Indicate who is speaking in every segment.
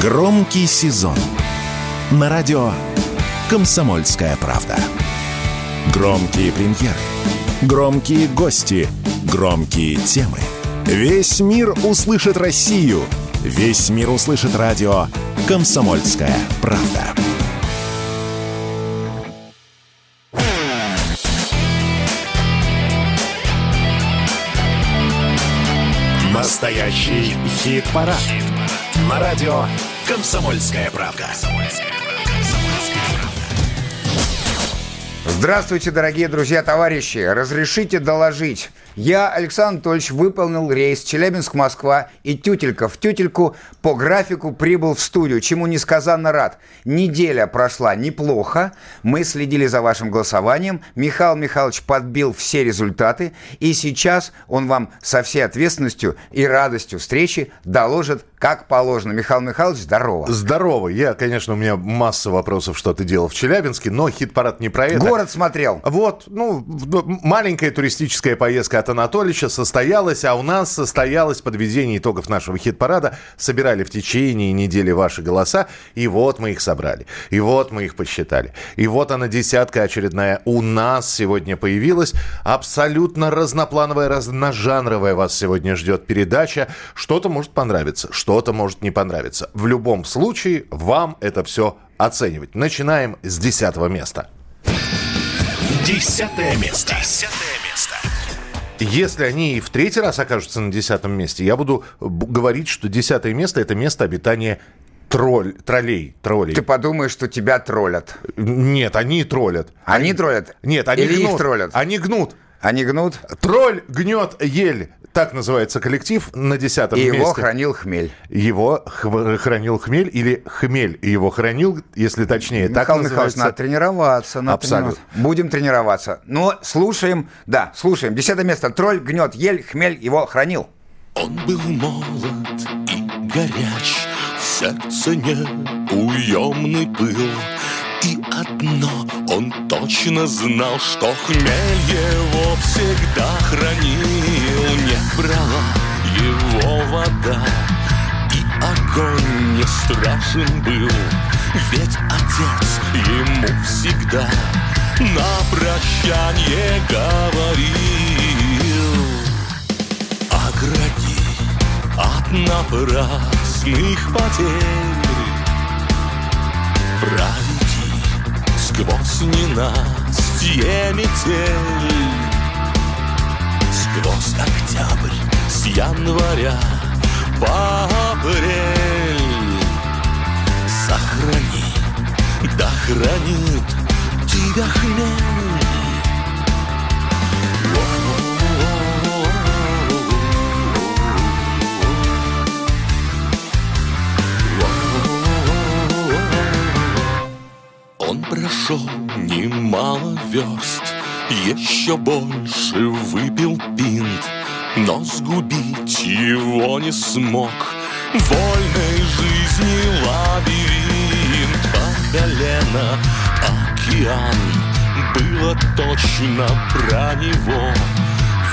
Speaker 1: Громкий сезон на радио «Комсомольская правда». Громкие премьеры, громкие гости, громкие темы. Весь мир услышит Россию. Весь мир услышит радио «Комсомольская правда». Настоящий хит-парад. Хит На радио «Комсомольская правда».
Speaker 2: Здравствуйте, дорогие друзья, товарищи. Разрешите доложить. Я, Александр Анатольевич, выполнил рейс Челябинск-Москва и Тютелька в Тютельку по графику прибыл в студию, чему несказанно рад. Неделя прошла неплохо, мы следили за вашим голосованием, Михаил Михайлович подбил все результаты, и сейчас он вам со всей ответственностью и радостью встречи доложит, как положено. Михаил Михайлович, здорово.
Speaker 3: Здорово. Я, конечно, у меня масса вопросов, что ты делал в Челябинске, но хит-парад не про это.
Speaker 2: Город смотрел.
Speaker 3: Вот, ну, маленькая туристическая поездка от Анатолича состоялась, а у нас состоялось подведение итогов нашего хит-парада. Собирали в течение недели ваши голоса, и вот мы их собрали. И вот мы их посчитали. И вот она, десятка очередная, у нас сегодня появилась. Абсолютно разноплановая, разножанровая вас сегодня ждет передача. Что-то может понравиться, что-то может не понравиться. В любом случае, вам это все оценивать. Начинаем с десятого места.
Speaker 1: Десятое место.
Speaker 3: Десятое место. Если они и в третий раз окажутся на десятом месте, я буду говорить, что десятое место – это место обитания тролль, троллей, троллей.
Speaker 2: Ты подумаешь, что тебя троллят.
Speaker 3: Нет, они троллят.
Speaker 2: Они, они троллят?
Speaker 3: Нет, они
Speaker 2: Или
Speaker 3: гнут.
Speaker 2: их троллят?
Speaker 3: Они гнут.
Speaker 2: Они гнут?
Speaker 3: Тролль гнет ель. Так называется коллектив на десятом
Speaker 2: И
Speaker 3: месте.
Speaker 2: его хранил хмель.
Speaker 3: Его х- хранил хмель или хмель его хранил, если точнее.
Speaker 2: Михаил
Speaker 3: так
Speaker 2: Михайлович,
Speaker 3: называется.
Speaker 2: надо тренироваться. Надо
Speaker 3: Абсолютно.
Speaker 2: тренироваться. Будем тренироваться. Но слушаем, да, слушаем. Десятое место. Тролль гнет ель, хмель его хранил.
Speaker 4: Он был молод и горяч, в сердце неуемный был. И одно он точно знал, что хмель его всегда хранил. Не брала его вода, и огонь не страшен был. Ведь отец ему всегда на прощанье говорил. Огради от напрасных потерь Проведи сквозь ненастье метель. Сквозь октябрь с января по апрель. Сохрани, да хранит тебя хмель прошел немало верст, еще больше выпил пинт, но сгубить его не смог. Вольной жизни лабиринт по колено океан было точно про него.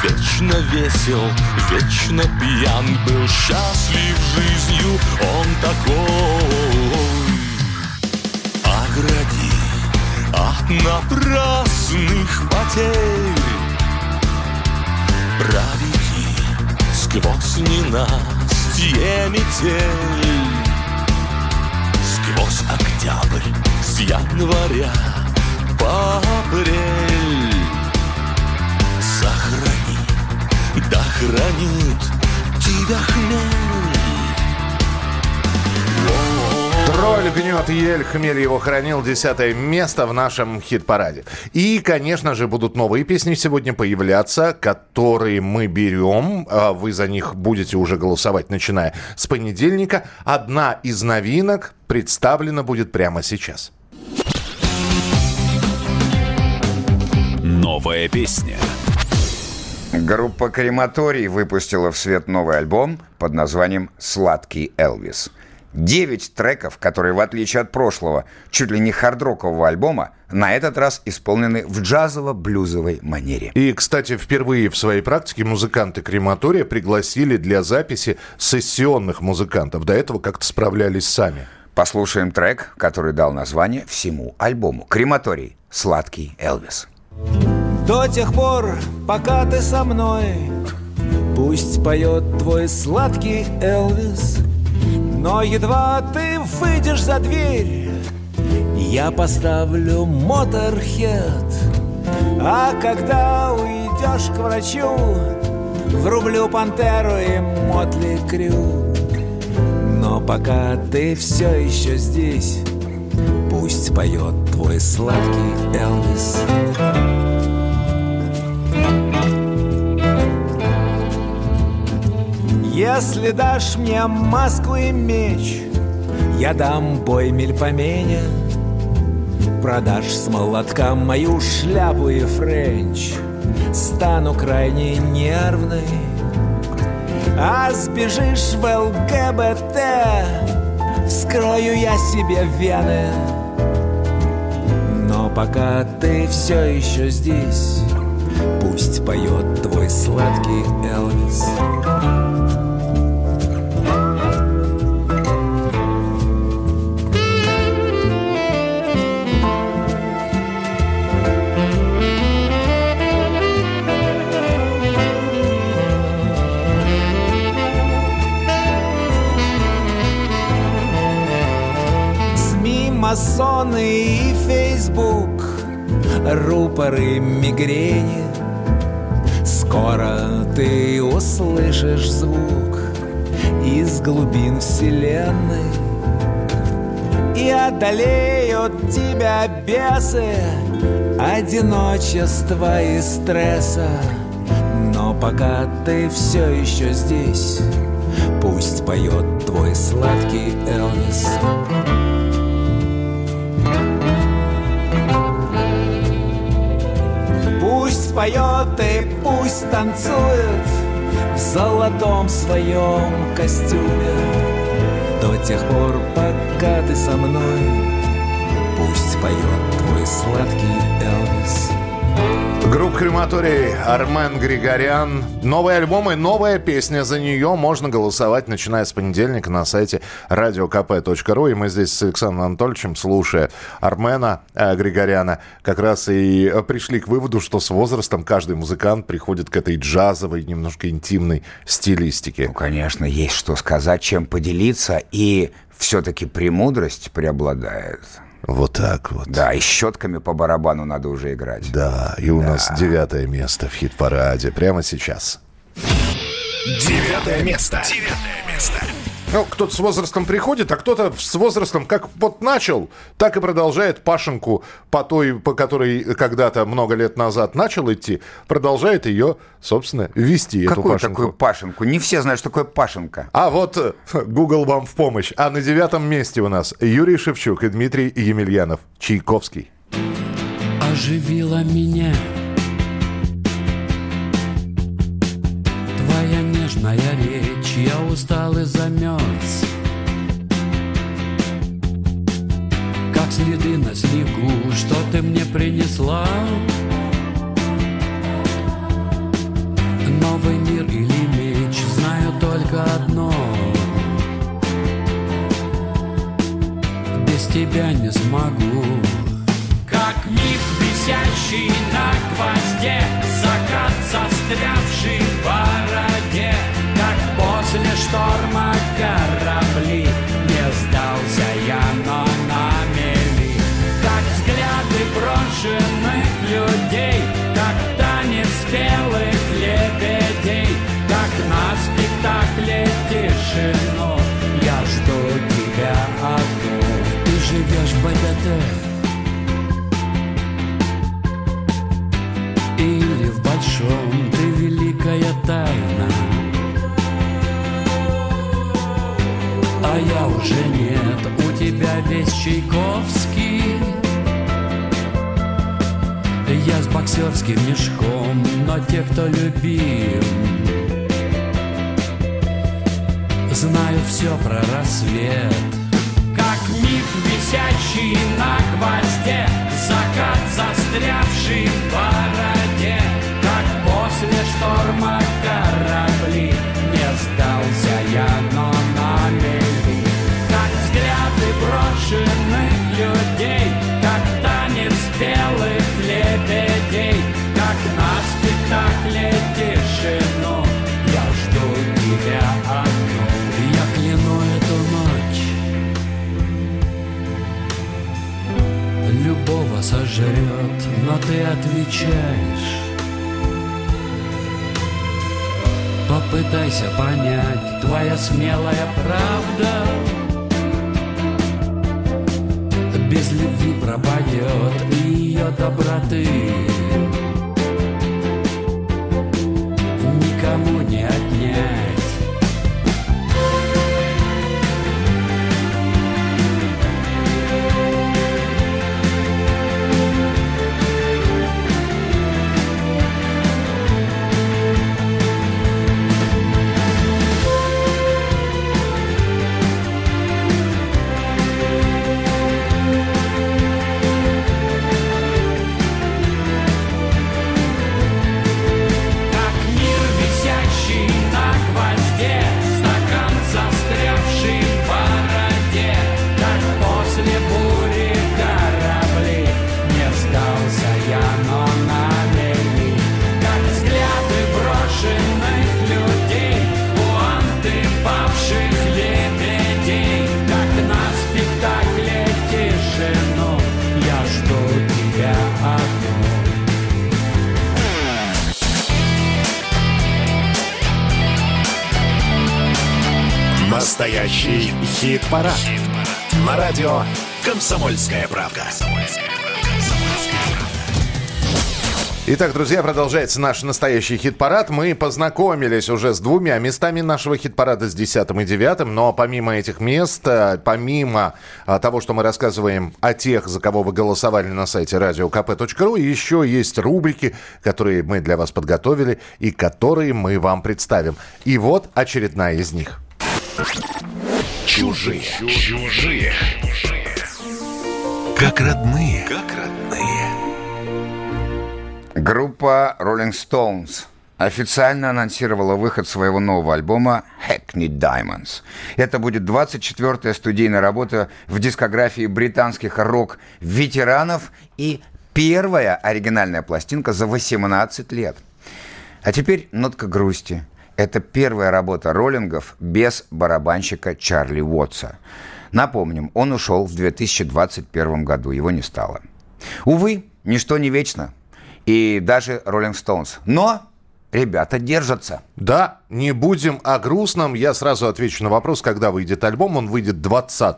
Speaker 4: Вечно весел, вечно пьян Был счастлив жизнью он такой Огради от напрасных потерь. Проведи сквозь ненастье метель. Сквозь октябрь с января по апрель. Сохрани, да хранит тебя хмель
Speaker 3: Тролль гнет ель, хмель его хранил. Десятое место в нашем хит-параде. И, конечно же, будут новые песни сегодня появляться, которые мы берем. А Вы за них будете уже голосовать, начиная с понедельника. Одна из новинок представлена будет прямо сейчас.
Speaker 1: Новая песня.
Speaker 2: Группа «Крематорий» выпустила в свет новый альбом под названием «Сладкий Элвис». Девять треков, которые, в отличие от прошлого, чуть ли не хардрокового альбома, на этот раз исполнены в джазово-блюзовой манере.
Speaker 3: И, кстати, впервые в своей практике музыканты крематория пригласили для записи сессионных музыкантов. До этого как-то справлялись сами.
Speaker 2: Послушаем трек, который дал название всему альбому. Крематорий. Сладкий Элвис.
Speaker 5: До тех пор, пока ты со мной Пусть поет твой сладкий Элвис Но едва ты выйдешь за дверь Я поставлю моторхед. А когда уйдешь к врачу Врублю пантеру и мотли крю. Но пока ты все еще здесь Пусть поет твой сладкий Элвис Если дашь мне маску и меч Я дам бой мельпомене Продашь с молотка мою шляпу и френч Стану крайне нервной А сбежишь в ЛГБТ Вскрою я себе вены. Но пока ты все еще здесь Пусть поет твой сладкий Элвис и Фейсбук Рупоры мигрени. Скоро ты услышишь звук Из глубин вселенной. И одолеют тебя бесы Одиночества и стресса. Но пока ты все еще здесь Пусть поет твой сладкий Элвис поет и пусть танцует В золотом своем костюме. До тех пор, пока ты со мной Пусть поет твой сладкий Элвис
Speaker 3: Группа Крематорий, Армен Григорян. Новые альбомы, новая песня. За нее можно голосовать, начиная с понедельника на сайте radiokp.ru. И мы здесь с Александром Анатольевичем, слушая Армена э, Григоряна, как раз и э, пришли к выводу, что с возрастом каждый музыкант приходит к этой джазовой, немножко интимной стилистике.
Speaker 2: Ну, конечно, есть что сказать, чем поделиться, и все-таки премудрость преобладает.
Speaker 3: Вот так вот.
Speaker 2: Да, и щетками по барабану надо уже играть.
Speaker 3: Да, и у нас девятое место в хит-параде прямо сейчас.
Speaker 1: Девятое место. Девятое место.
Speaker 3: Ну, кто-то с возрастом приходит, а кто-то с возрастом как вот начал, так и продолжает Пашенку по той, по которой когда-то много лет назад начал идти, продолжает ее, собственно, вести эту
Speaker 2: Какую
Speaker 3: Пашенку.
Speaker 2: такую Пашенку? Не все знают, что такое Пашенка.
Speaker 3: А вот э, Google вам в помощь. А на девятом месте у нас Юрий Шевчук и Дмитрий Емельянов. Чайковский.
Speaker 6: оживила меня нежная речь, я устал и замерз. Как следы на снегу, что ты мне принесла? Новый мир или меч, знаю только одно. Без тебя не смогу. Как миф, висящий на гвозде Закат, застрявший в после шторма корабли. Не сдался я, но на мели. Как взгляды брошенных людей Как танец белых лебедей Как на спектакле тишину. Я жду тебя одну. Ты живешь в БДТ или в большом ты великая тайна А я уже нет, у тебя весь Чайковский. Я с боксерским мешком, но те, кто любим знаю все про рассвет. Как миф, висящий на гвозде Закат, застрявший в бороде. Как после шторма корабли Не сдался я, но на мели Как взгляды брошенных людей Как танец белых лебедей Как на спектакле тишину Я жду тебя одну Я кляну эту ночь. Любого сожрет, но ты отвечаешь. Попытайся понять, твоя смелая правда Без любви пропадет ее доброты. Никому не отнять
Speaker 1: хит-парад. На радио «Комсомольская правда».
Speaker 3: Итак, друзья, продолжается наш настоящий хит-парад. Мы познакомились уже с двумя местами нашего хит-парада, с 10 и 9. Но помимо этих мест, э, помимо а, того, что мы рассказываем о тех, за кого вы голосовали на сайте radiokp.ru, еще есть рубрики, которые мы для вас подготовили и которые мы вам представим. И вот очередная из них.
Speaker 1: Чужие. Чужие. Как родные. Как родные.
Speaker 2: Группа Rolling Stones официально анонсировала выход своего нового альбома Hackney Diamonds. Это будет 24-я студийная работа в дискографии британских рок-ветеранов и первая оригинальная пластинка за 18 лет. А теперь нотка грусти. Это первая работа роллингов без барабанщика Чарли Уотса. Напомним, он ушел в 2021 году, его не стало. Увы, ничто не вечно. И даже Rolling Stones. Но ребята держатся.
Speaker 3: Да, не будем о грустном. Я сразу отвечу на вопрос, когда выйдет альбом. Он выйдет 20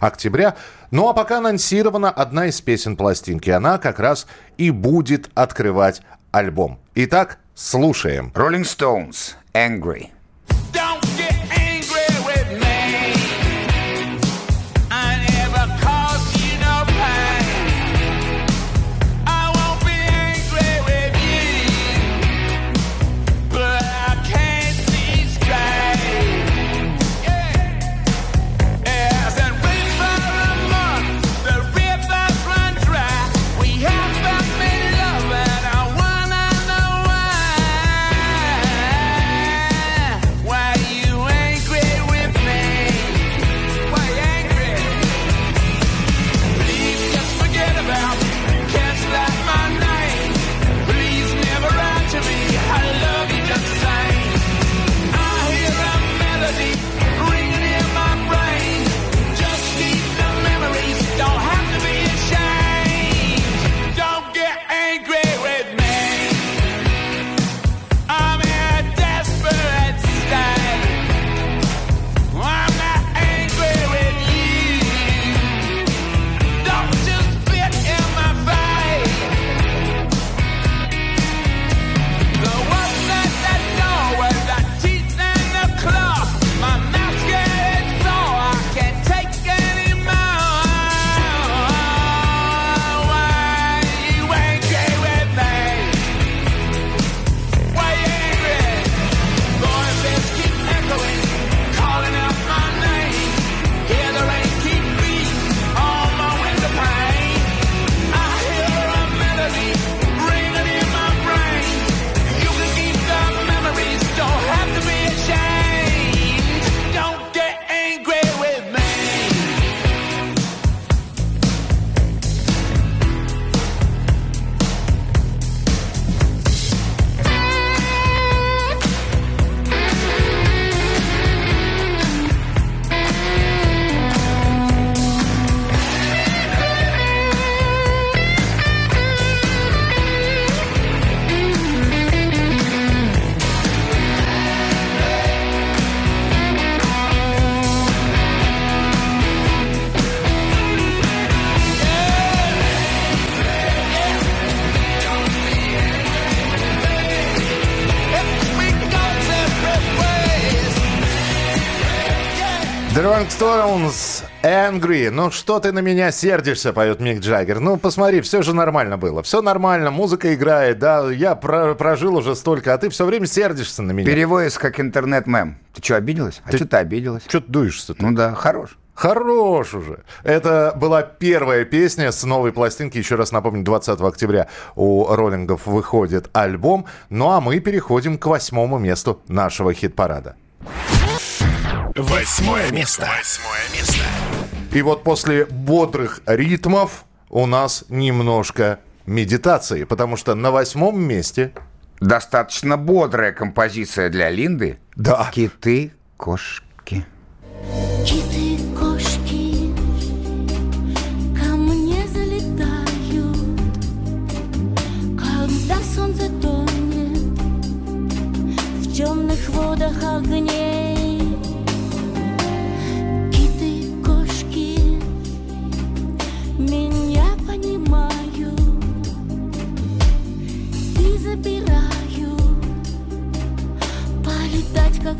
Speaker 3: октября. Ну а пока анонсирована одна из песен пластинки. Она как раз и будет открывать альбом. Итак, слушаем.
Speaker 2: Rolling Stones. Angry.
Speaker 3: Rolling Stones Angry. Ну что ты на меня сердишься, поет Мик Джаггер. Ну посмотри, все же нормально было. Все нормально, музыка играет, да. Я про- прожил уже столько, а ты все время сердишься на меня.
Speaker 2: Переводится как интернет-мем. Ты что, обиделась? А что ты обиделась?
Speaker 3: Че ты дуешься
Speaker 2: Ну да, хорош.
Speaker 3: Хорош уже. Это была первая песня с новой пластинки. Еще раз напомню, 20 октября у роллингов выходит альбом. Ну а мы переходим к восьмому месту нашего хит-парада.
Speaker 1: Восьмое место. Восьмое место.
Speaker 3: И вот после бодрых ритмов у нас немножко медитации, потому что на восьмом месте...
Speaker 2: Достаточно бодрая композиция для Линды.
Speaker 3: Да.
Speaker 2: Киты, кошки.
Speaker 7: Киты, кошки ко мне залетают, когда солнце тонет в темных водах огней.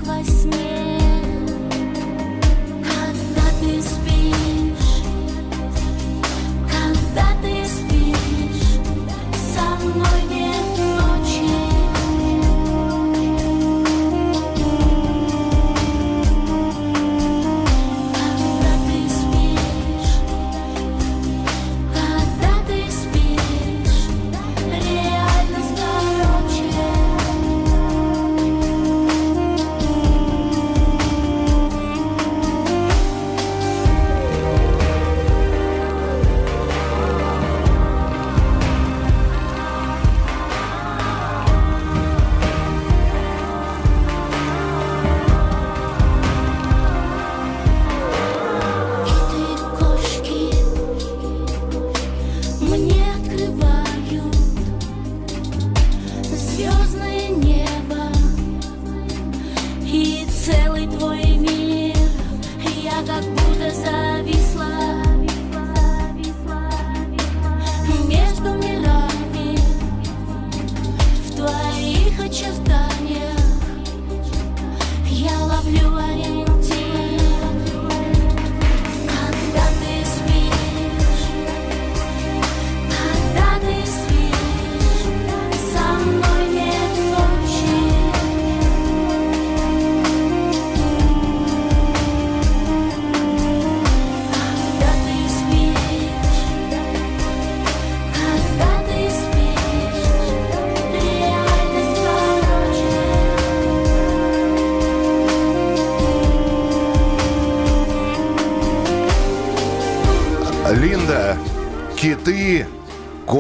Speaker 7: Во сне.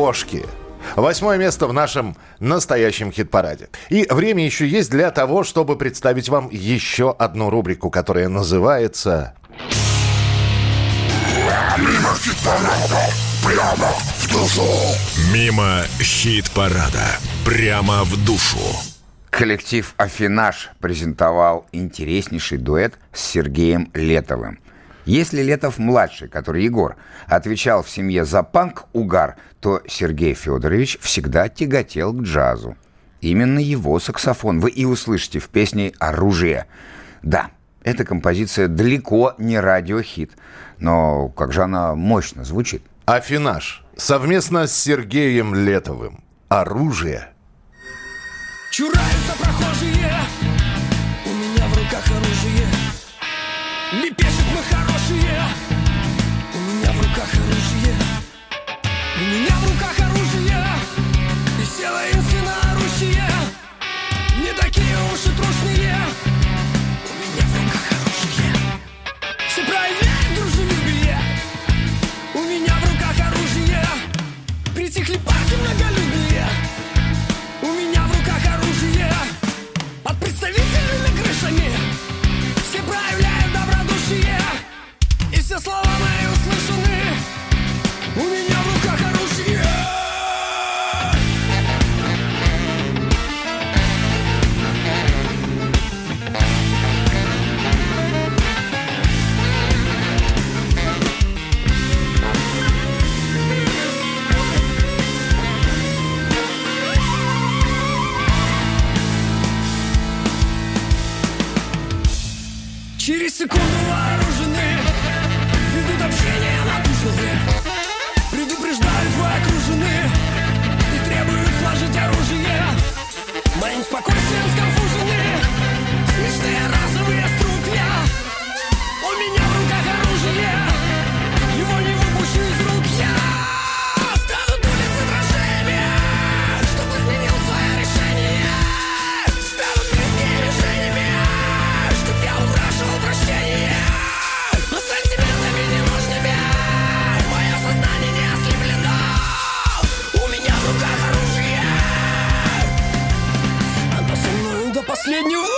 Speaker 7: Кошки.
Speaker 3: Восьмое место в нашем настоящем хит-параде. И время еще есть для того, чтобы представить вам еще одну рубрику, которая называется...
Speaker 1: Мимо хит-парада. Прямо в душу.
Speaker 2: Коллектив «Афинаж» презентовал интереснейший дуэт с Сергеем Летовым. Если Летов-младший, который Егор, отвечал в семье за панк-угар, то Сергей Федорович всегда тяготел к джазу. Именно его саксофон вы и услышите в песне «Оружие». Да, эта композиция далеко не радиохит, но как же она мощно звучит.
Speaker 3: Афинаж. Совместно с Сергеем Летовым. Оружие.
Speaker 8: Чураются прохожие У меня в руках оружие Лепешек секунду вооружены. Ведут общение на натужные Предупреждают, вы окружены. И требуют сложить оружие. Моим спокойствием скомфортно последнюю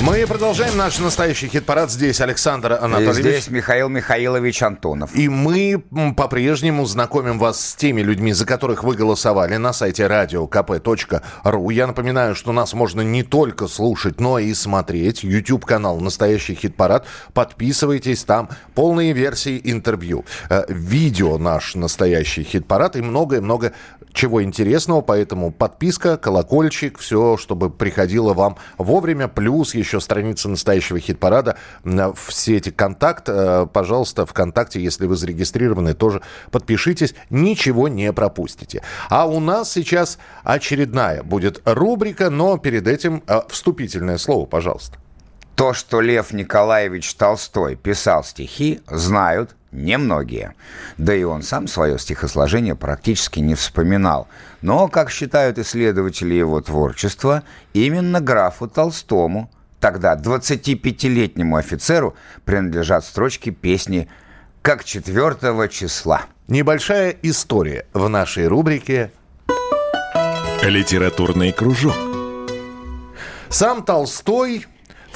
Speaker 3: Мы продолжаем наш настоящий хит-парад. Здесь Александр
Speaker 2: И
Speaker 3: Анатольевич.
Speaker 2: здесь Михаил Михаилович Антонов.
Speaker 3: И мы по-прежнему знакомим вас с теми людьми, за которых вы голосовали на сайте radiokp.ru. Я напоминаю, что нас можно не только слушать, но и смотреть. YouTube-канал «Настоящий хит-парад». Подписывайтесь, там полные версии интервью. Э, Видео наш «Настоящий хит-парад» и многое-много чего интересного. Поэтому подписка, колокольчик, все, чтобы приходило вам вовремя. Плюс еще страница настоящего хит-парада в сети «Контакт». Э, Пожалуйста, ВКонтакте, если вы зарегистрированы, тоже подпишитесь. Ничего не пропустите. А у нас сейчас очередная будет рубрика, но перед этим э, вступительное слово, пожалуйста.
Speaker 2: То, что Лев Николаевич Толстой писал стихи, знают немногие. Да и он сам свое стихосложение практически не вспоминал. Но, как считают исследователи его творчества, именно графу Толстому, тогда 25-летнему офицеру, принадлежат строчки песни «Как четвертого числа».
Speaker 3: Небольшая история в нашей рубрике
Speaker 1: Литературный кружок.
Speaker 3: «Сам Толстой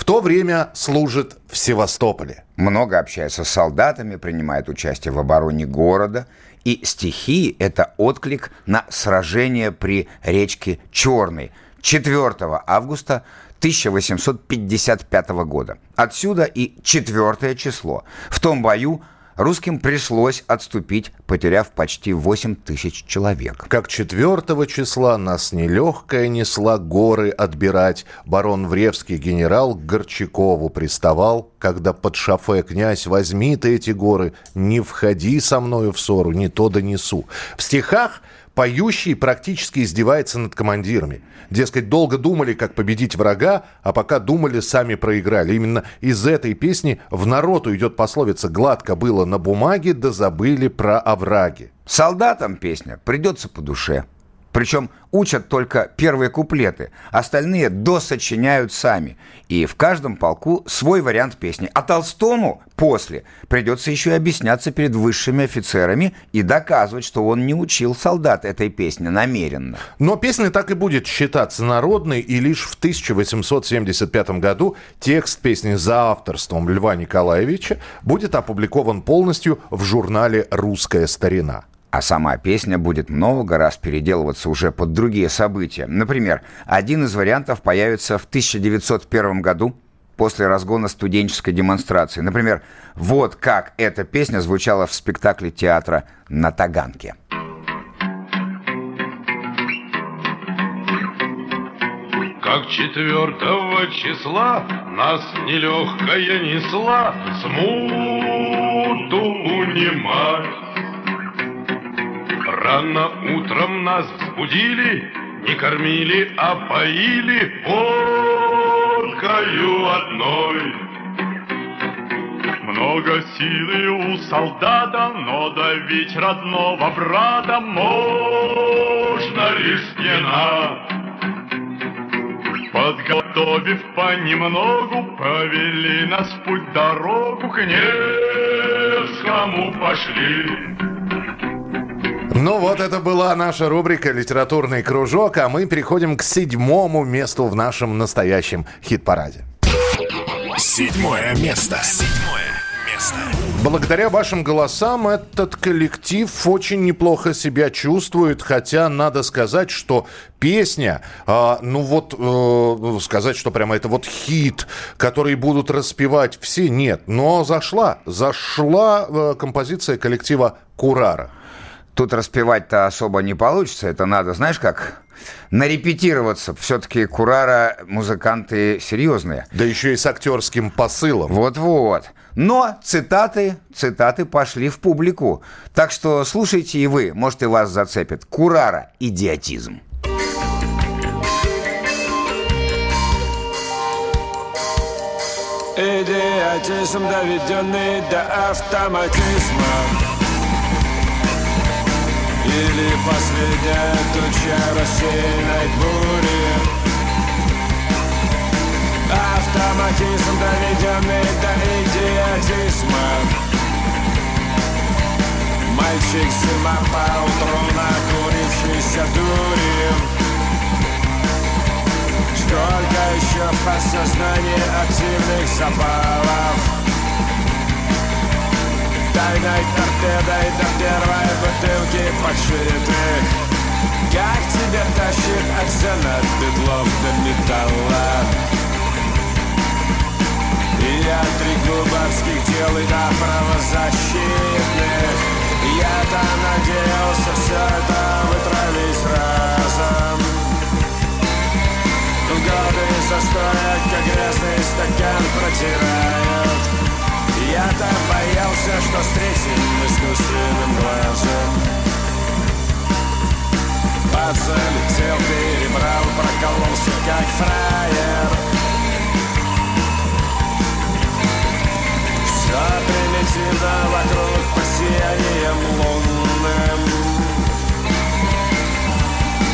Speaker 3: в то время служит в Севастополе».
Speaker 2: Много общается с солдатами, принимает участие в обороне города. И стихи – это отклик на сражение при речке Черной 4 августа 1855 года. Отсюда и четвертое число. В том бою русским пришлось отступить, потеряв почти 8 тысяч человек.
Speaker 3: Как четвертого числа нас нелегкая несла горы отбирать. Барон Вревский генерал к Горчакову приставал, когда под шофе князь возьми ты эти горы, не входи со мною в ссору, не то донесу. В стихах поющий практически издевается над командирами. Дескать, долго думали, как победить врага, а пока думали, сами проиграли. Именно из этой песни в народ уйдет пословица «Гладко было на бумаге, да забыли про овраги».
Speaker 2: Солдатам песня придется по душе. Причем учат только первые куплеты, остальные досочиняют сами. И в каждом полку свой вариант песни. А Толстому после придется еще и объясняться перед высшими офицерами и доказывать, что он не учил солдат этой песни намеренно.
Speaker 3: Но песня так и будет считаться народной, и лишь в 1875 году текст песни за авторством Льва Николаевича будет опубликован полностью в журнале «Русская старина».
Speaker 2: А сама песня будет много раз переделываться уже под другие события. Например, один из вариантов появится в 1901 году после разгона студенческой демонстрации. Например, вот как эта песня звучала в спектакле театра «На Таганке».
Speaker 9: Как четвертого числа нас нелегкая несла Смуту унимать. Рано утром нас взбудили, не кормили, а поили водкою одной. Много силы у солдата, но давить родного брата можно лишь пьяна. Подготовив понемногу, повели нас в путь дорогу к Невскому пошли.
Speaker 3: Ну вот это была наша рубрика «Литературный кружок», а мы переходим к седьмому месту в нашем настоящем хит-параде.
Speaker 1: Седьмое место. Седьмое место.
Speaker 3: Благодаря вашим голосам этот коллектив очень неплохо себя чувствует, хотя надо сказать, что песня, а, ну вот э, сказать, что прямо это вот хит, который будут распевать все, нет, но зашла, зашла э, композиция коллектива Курара.
Speaker 2: Тут распевать-то особо не получится. Это надо, знаешь как, нарепетироваться. Все-таки Курара музыканты серьезные.
Speaker 3: Да еще и с актерским посылом.
Speaker 2: Вот-вот. Но цитаты, цитаты пошли в публику. Так что слушайте и вы, может и вас зацепит. Курара – идиотизм.
Speaker 5: Идиотизм, доведенный до автоматизма Или последняя туча рассеянной бури. Автоматизм, доведенный до идиотизма.
Speaker 10: Мальчик зима поутру накурившийся дурью Сколько еще в подсознании активных запалов Тайной торпедой до первой бутылки подшитых Как тебя тащит от стен от бедлов до металла? И от тригубовских дел и до правозащитных. Я-то надеялся все это вытравить разом. Годы застоя, как грязный стакан протирают Я-то боялся, что с третьим искусственным глазом Подзалетел, перебрал, прокололся, как фраер. Все примитивно вокруг под сиянием лунным.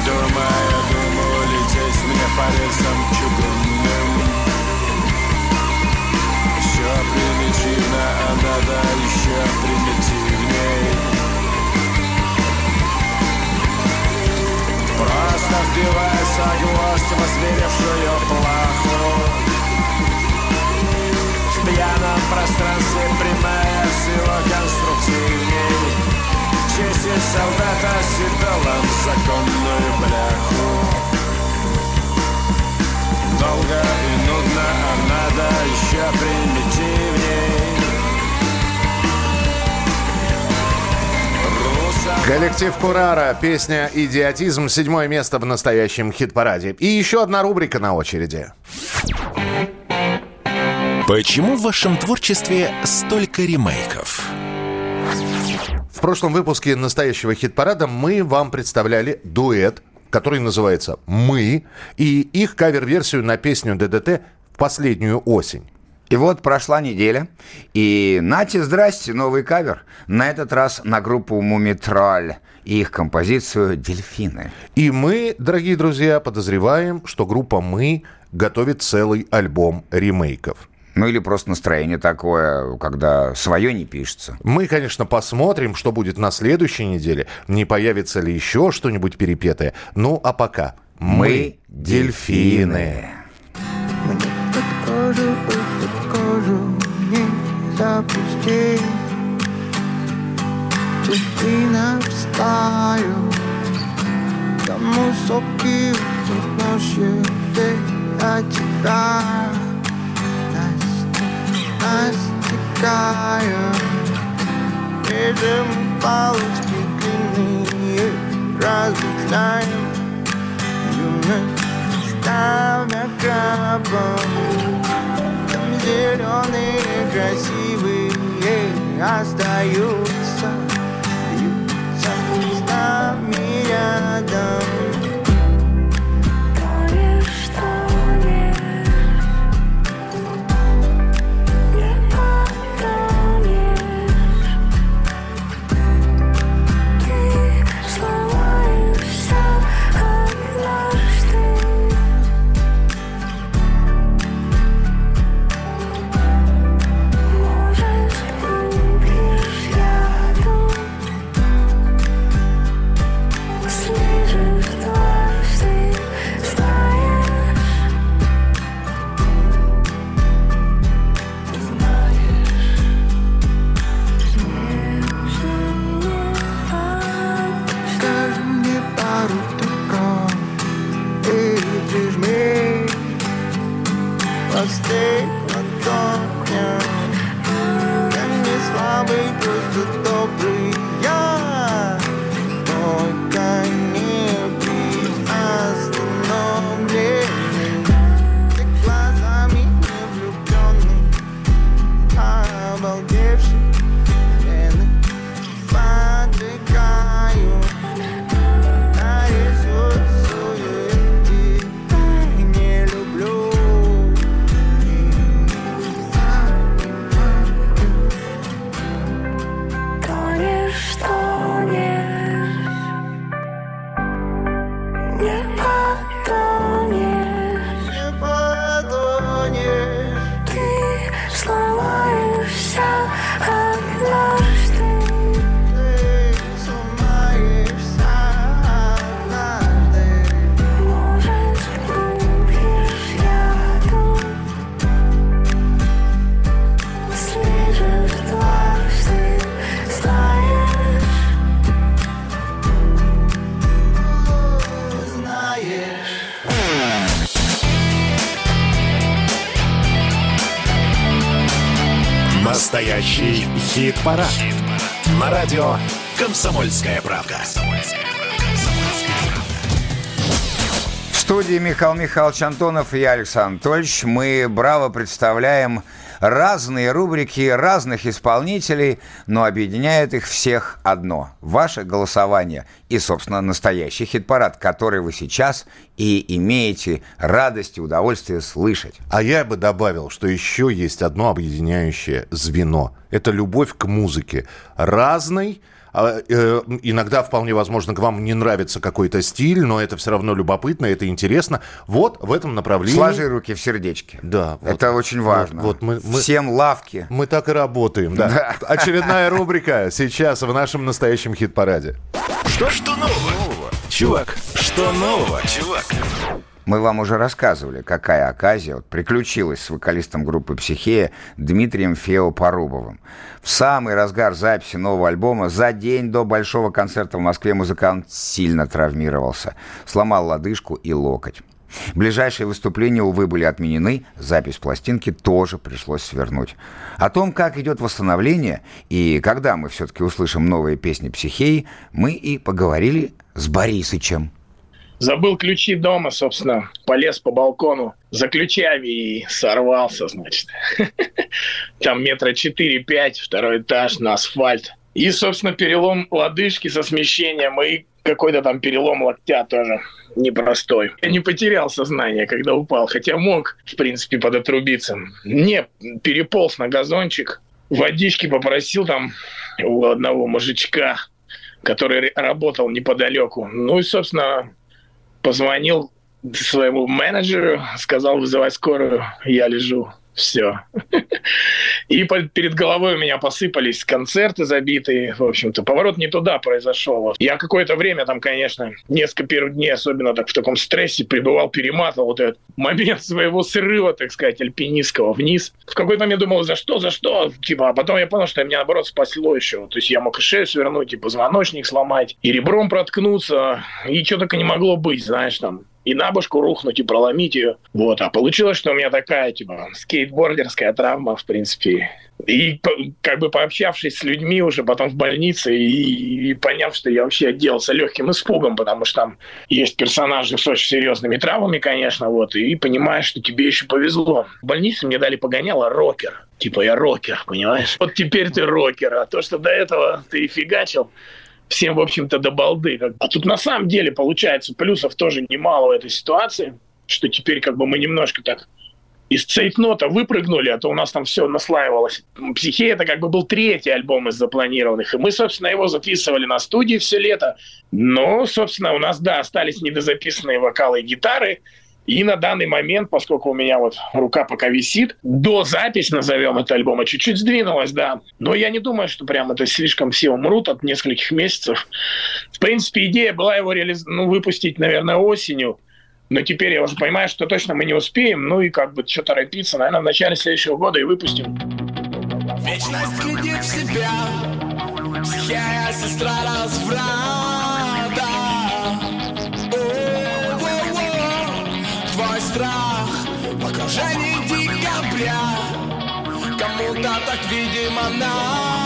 Speaker 10: Думая, думаю, лететь мне по рельсам чугунным примитивно, а надо еще примитивней. Просто вбивается гвоздь в озверевшую плаху. В пьяном пространстве прямая всего конструктивней. Чистит солдата седалом законную бляху Долго и нудно, а надо еще примитивней
Speaker 3: Коллектив Курара, песня «Идиотизм», седьмое место в настоящем хит-параде. И еще одна рубрика на очереди.
Speaker 1: Почему в вашем творчестве столько ремейков?
Speaker 3: В прошлом выпуске настоящего хит-парада мы вам представляли дуэт, который называется «Мы», и их кавер-версию на песню ДДТ в последнюю осень.
Speaker 2: И вот прошла неделя, и нате, здрасте, новый кавер. На этот раз на группу «Мумитроль» и их композицию «Дельфины».
Speaker 3: И мы, дорогие друзья, подозреваем, что группа «Мы» готовит целый альбом ремейков.
Speaker 2: Ну или просто настроение такое, когда свое не пишется.
Speaker 3: Мы, конечно, посмотрим, что будет на следующей неделе, не появится ли еще что-нибудь перепетое. Ну, а пока. Мы дельфины.
Speaker 11: Под кожу, под кожу не запусти Дельфина в стаю Кому ты от тебя Настигая Режем палочки длинные Разветвляем юность ставя крабом Там зеленые красивые остаются. Бьются с нами рядом
Speaker 2: студии Михаил Михайлович Антонов и я, Александр Анатольевич. Мы браво представляем разные рубрики разных исполнителей, но объединяет их всех одно – ваше голосование и, собственно, настоящий хит-парад, который вы сейчас и имеете радость и удовольствие слышать.
Speaker 3: А я бы добавил, что еще есть одно объединяющее звено. Это любовь к музыке. Разной, иногда вполне возможно к вам не нравится какой-то стиль, но это все равно любопытно, это интересно. Вот в этом направлении...
Speaker 2: Сложи руки в сердечке.
Speaker 3: Да. вот-
Speaker 2: Это очень важно.
Speaker 3: Вот, вот мы, мы-
Speaker 2: Всем лавки.
Speaker 3: мы так и работаем, да.
Speaker 2: Да.
Speaker 3: Очередная рубрика сейчас в нашем настоящем хит-параде.
Speaker 1: Что, что нового? Чувак, что нового, чувак?
Speaker 2: Мы вам уже рассказывали, какая оказия вот приключилась с вокалистом группы «Психея» Дмитрием Фео-Порубовым. В самый разгар записи нового альбома за день до большого концерта в Москве музыкант сильно травмировался. Сломал лодыжку и локоть. Ближайшие выступления, увы, были отменены, запись пластинки тоже пришлось свернуть. О том, как идет восстановление и когда мы все-таки услышим новые песни «Психеи», мы и поговорили с Борисычем.
Speaker 12: Забыл ключи дома, собственно, полез по балкону за ключами и сорвался, значит. Там метра 4-5, второй этаж на асфальт. И, собственно, перелом лодыжки со смещением и какой-то там перелом локтя тоже непростой. Я не потерял сознание, когда упал, хотя мог, в принципе, подотрубиться. Не, переполз на газончик, водички попросил там у одного мужичка, который работал неподалеку. Ну и, собственно, позвонил своему менеджеру, сказал вызывать скорую, я лежу. Все. И перед головой у меня посыпались концерты забитые. В общем-то, поворот не туда произошел. Я какое-то время там, конечно, несколько первых дней, особенно так в таком стрессе, пребывал, перематывал вот этот момент своего срыва, так сказать, альпинистского вниз. В какой-то момент думал, за что, за что? Типа, а потом я понял, что меня, наоборот, спасло еще. То есть я мог и шею свернуть, и позвоночник сломать, и ребром проткнуться, и что только не могло быть, знаешь, там и на башку рухнуть, и проломить ее. Вот. А получилось, что у меня такая, типа, скейтбордерская травма, в принципе. И как бы пообщавшись с людьми уже потом в больнице и, и поняв, что я вообще отделался легким испугом, потому что там есть персонажи с очень серьезными травмами, конечно, вот, и понимаешь, что тебе еще повезло. В больнице мне дали погоняло рокер. Типа я рокер, понимаешь? Вот теперь ты рокер, а то, что до этого ты фигачил, всем, в общем-то, до балды. А тут на самом деле, получается, плюсов тоже немало в этой ситуации, что теперь как бы мы немножко так из цейтнота выпрыгнули, а то у нас там все наслаивалось. «Психея» — это как бы был третий альбом из запланированных, и мы, собственно, его записывали на студии все лето. Но, собственно, у нас, да, остались недозаписанные вокалы и гитары, и на данный момент, поскольку у меня вот рука пока висит, до запись, назовем это альбома, чуть-чуть сдвинулась, да. Но я не думаю, что прям это слишком все умрут от нескольких месяцев. В принципе, идея была его реализ... ну, выпустить, наверное, осенью. Но теперь я уже понимаю, что точно мы не успеем. Ну и как бы что торопиться, наверное, в начале следующего года и выпустим.
Speaker 13: Вечность в себя сестра разврата в окружении декабря. Кому-то так, видимо, надо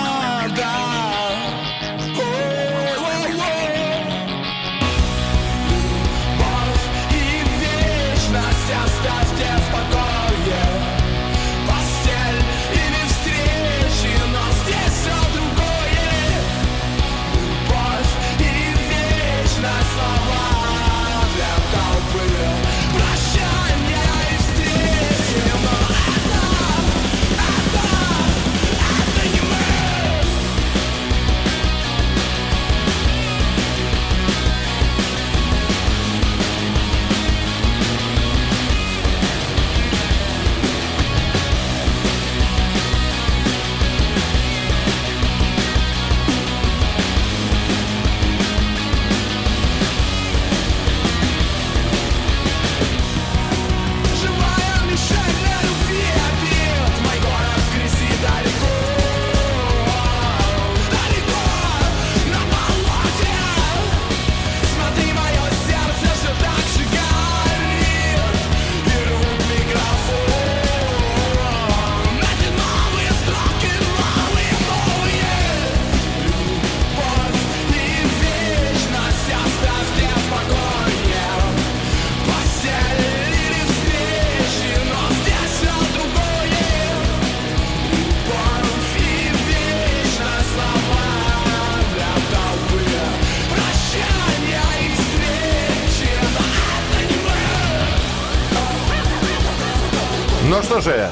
Speaker 3: что же,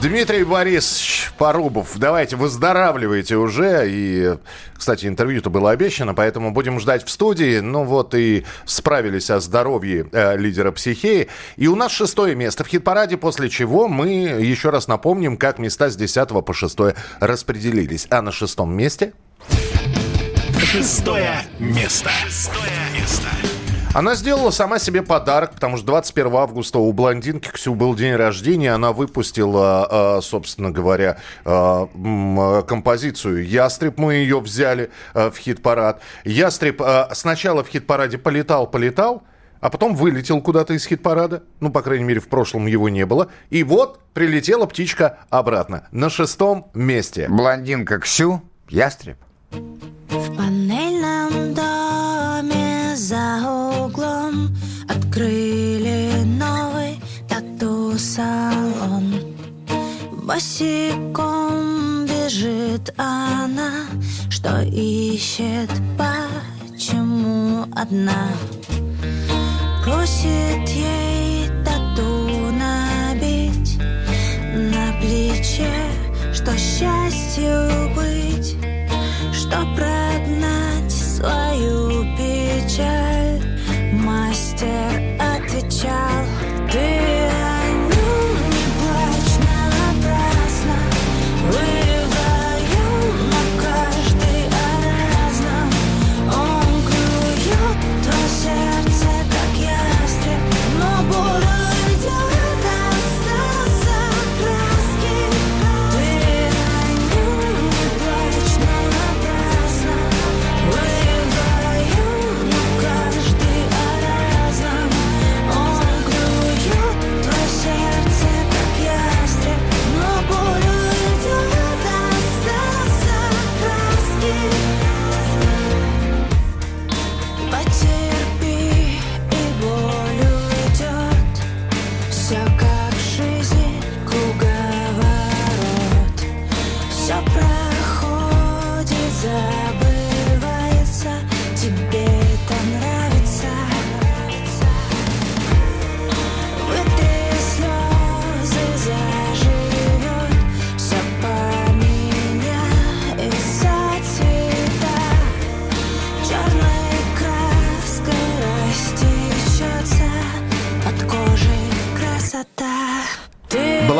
Speaker 3: Дмитрий Борисович Порубов, давайте выздоравливайте уже. И, кстати, интервью-то было обещано, поэтому будем ждать в студии. Ну вот и справились о здоровье э, лидера психеи. И у нас шестое место в хит-параде, после чего мы еще раз напомним, как места с 10 по 6 распределились. А на шестом месте...
Speaker 1: Шестое место. Шестое место.
Speaker 3: Она сделала сама себе подарок, потому что 21 августа у блондинки Ксю был день рождения. Она выпустила, э, собственно говоря, э, композицию «Ястреб». Мы ее взяли э, в хит-парад. «Ястреб» сначала в хит-параде полетал-полетал, а потом вылетел куда-то из хит-парада. Ну, по крайней мере, в прошлом его не было. И вот прилетела птичка обратно. На шестом месте.
Speaker 2: Блондинка Ксю, ястреб.
Speaker 14: В панельном доме за Открыли новый тату-салон. Босиком бежит она Что ищет, почему одна. Просит ей тату набить На плече, что счастью быть что прогнать свою печаль отвечал Ты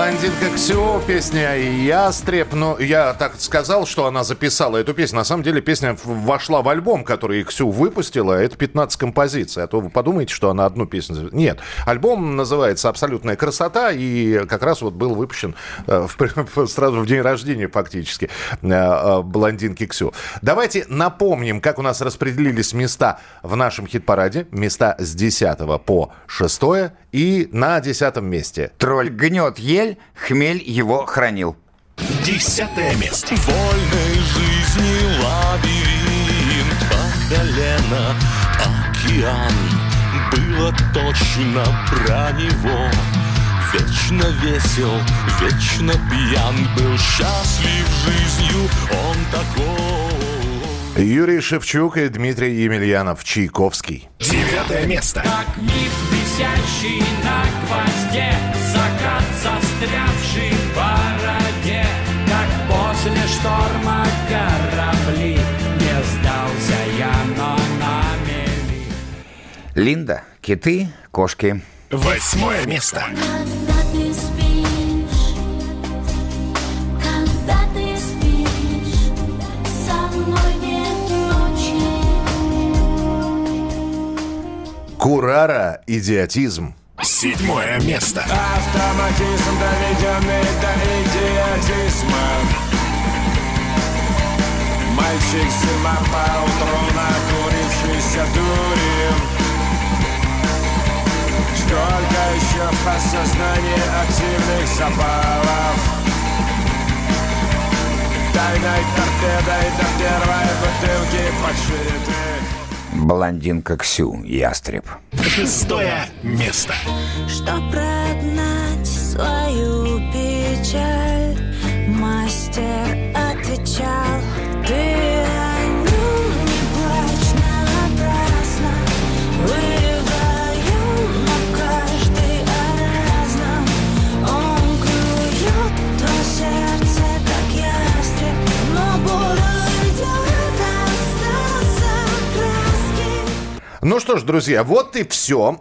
Speaker 3: Блондинка Ксю, песня «Ястреб». Ну, я так сказал, что она записала эту песню. На самом деле песня вошла в альбом, который Ксю выпустила. Это 15 композиций. А то вы подумаете, что она одну песню... Нет. Альбом называется «Абсолютная красота». И как раз вот был выпущен э, в- сразу в день рождения фактически э, э, блондинки Ксю. Давайте напомним, как у нас распределились места в нашем хит-параде. Места с 10 по 6 и на 10 месте.
Speaker 2: Тролль гнет ель, хмель его хранил.
Speaker 1: Десятое место.
Speaker 4: Вольной жизни лабиринт по колено океан Было точно про него Вечно весел, вечно пьян Был счастлив жизнью, он такой
Speaker 3: Юрий Шевчук и Дмитрий Емельянов. Чайковский.
Speaker 1: Девятое место.
Speaker 6: Как миф, висящий на гвозде Закат, застрявший в бороде Как после шторма корабли Не сдался я, но на мели
Speaker 2: Линда, киты, кошки.
Speaker 1: Восьмое место.
Speaker 14: Когда ты
Speaker 3: Курара. Идиотизм.
Speaker 1: Седьмое место.
Speaker 10: Автоматизм, доведенный до идиотизма Мальчик зима поутру накурившийся дури Сколько еще в подсознании активных запалов Тайной торпедой до первой бутылки подшиты
Speaker 2: Блондинка Ксю, ястреб.
Speaker 1: Шестое место.
Speaker 14: Что прогнать свою печаль Мастер отвечал Ты
Speaker 3: Ну что ж, друзья, вот и все.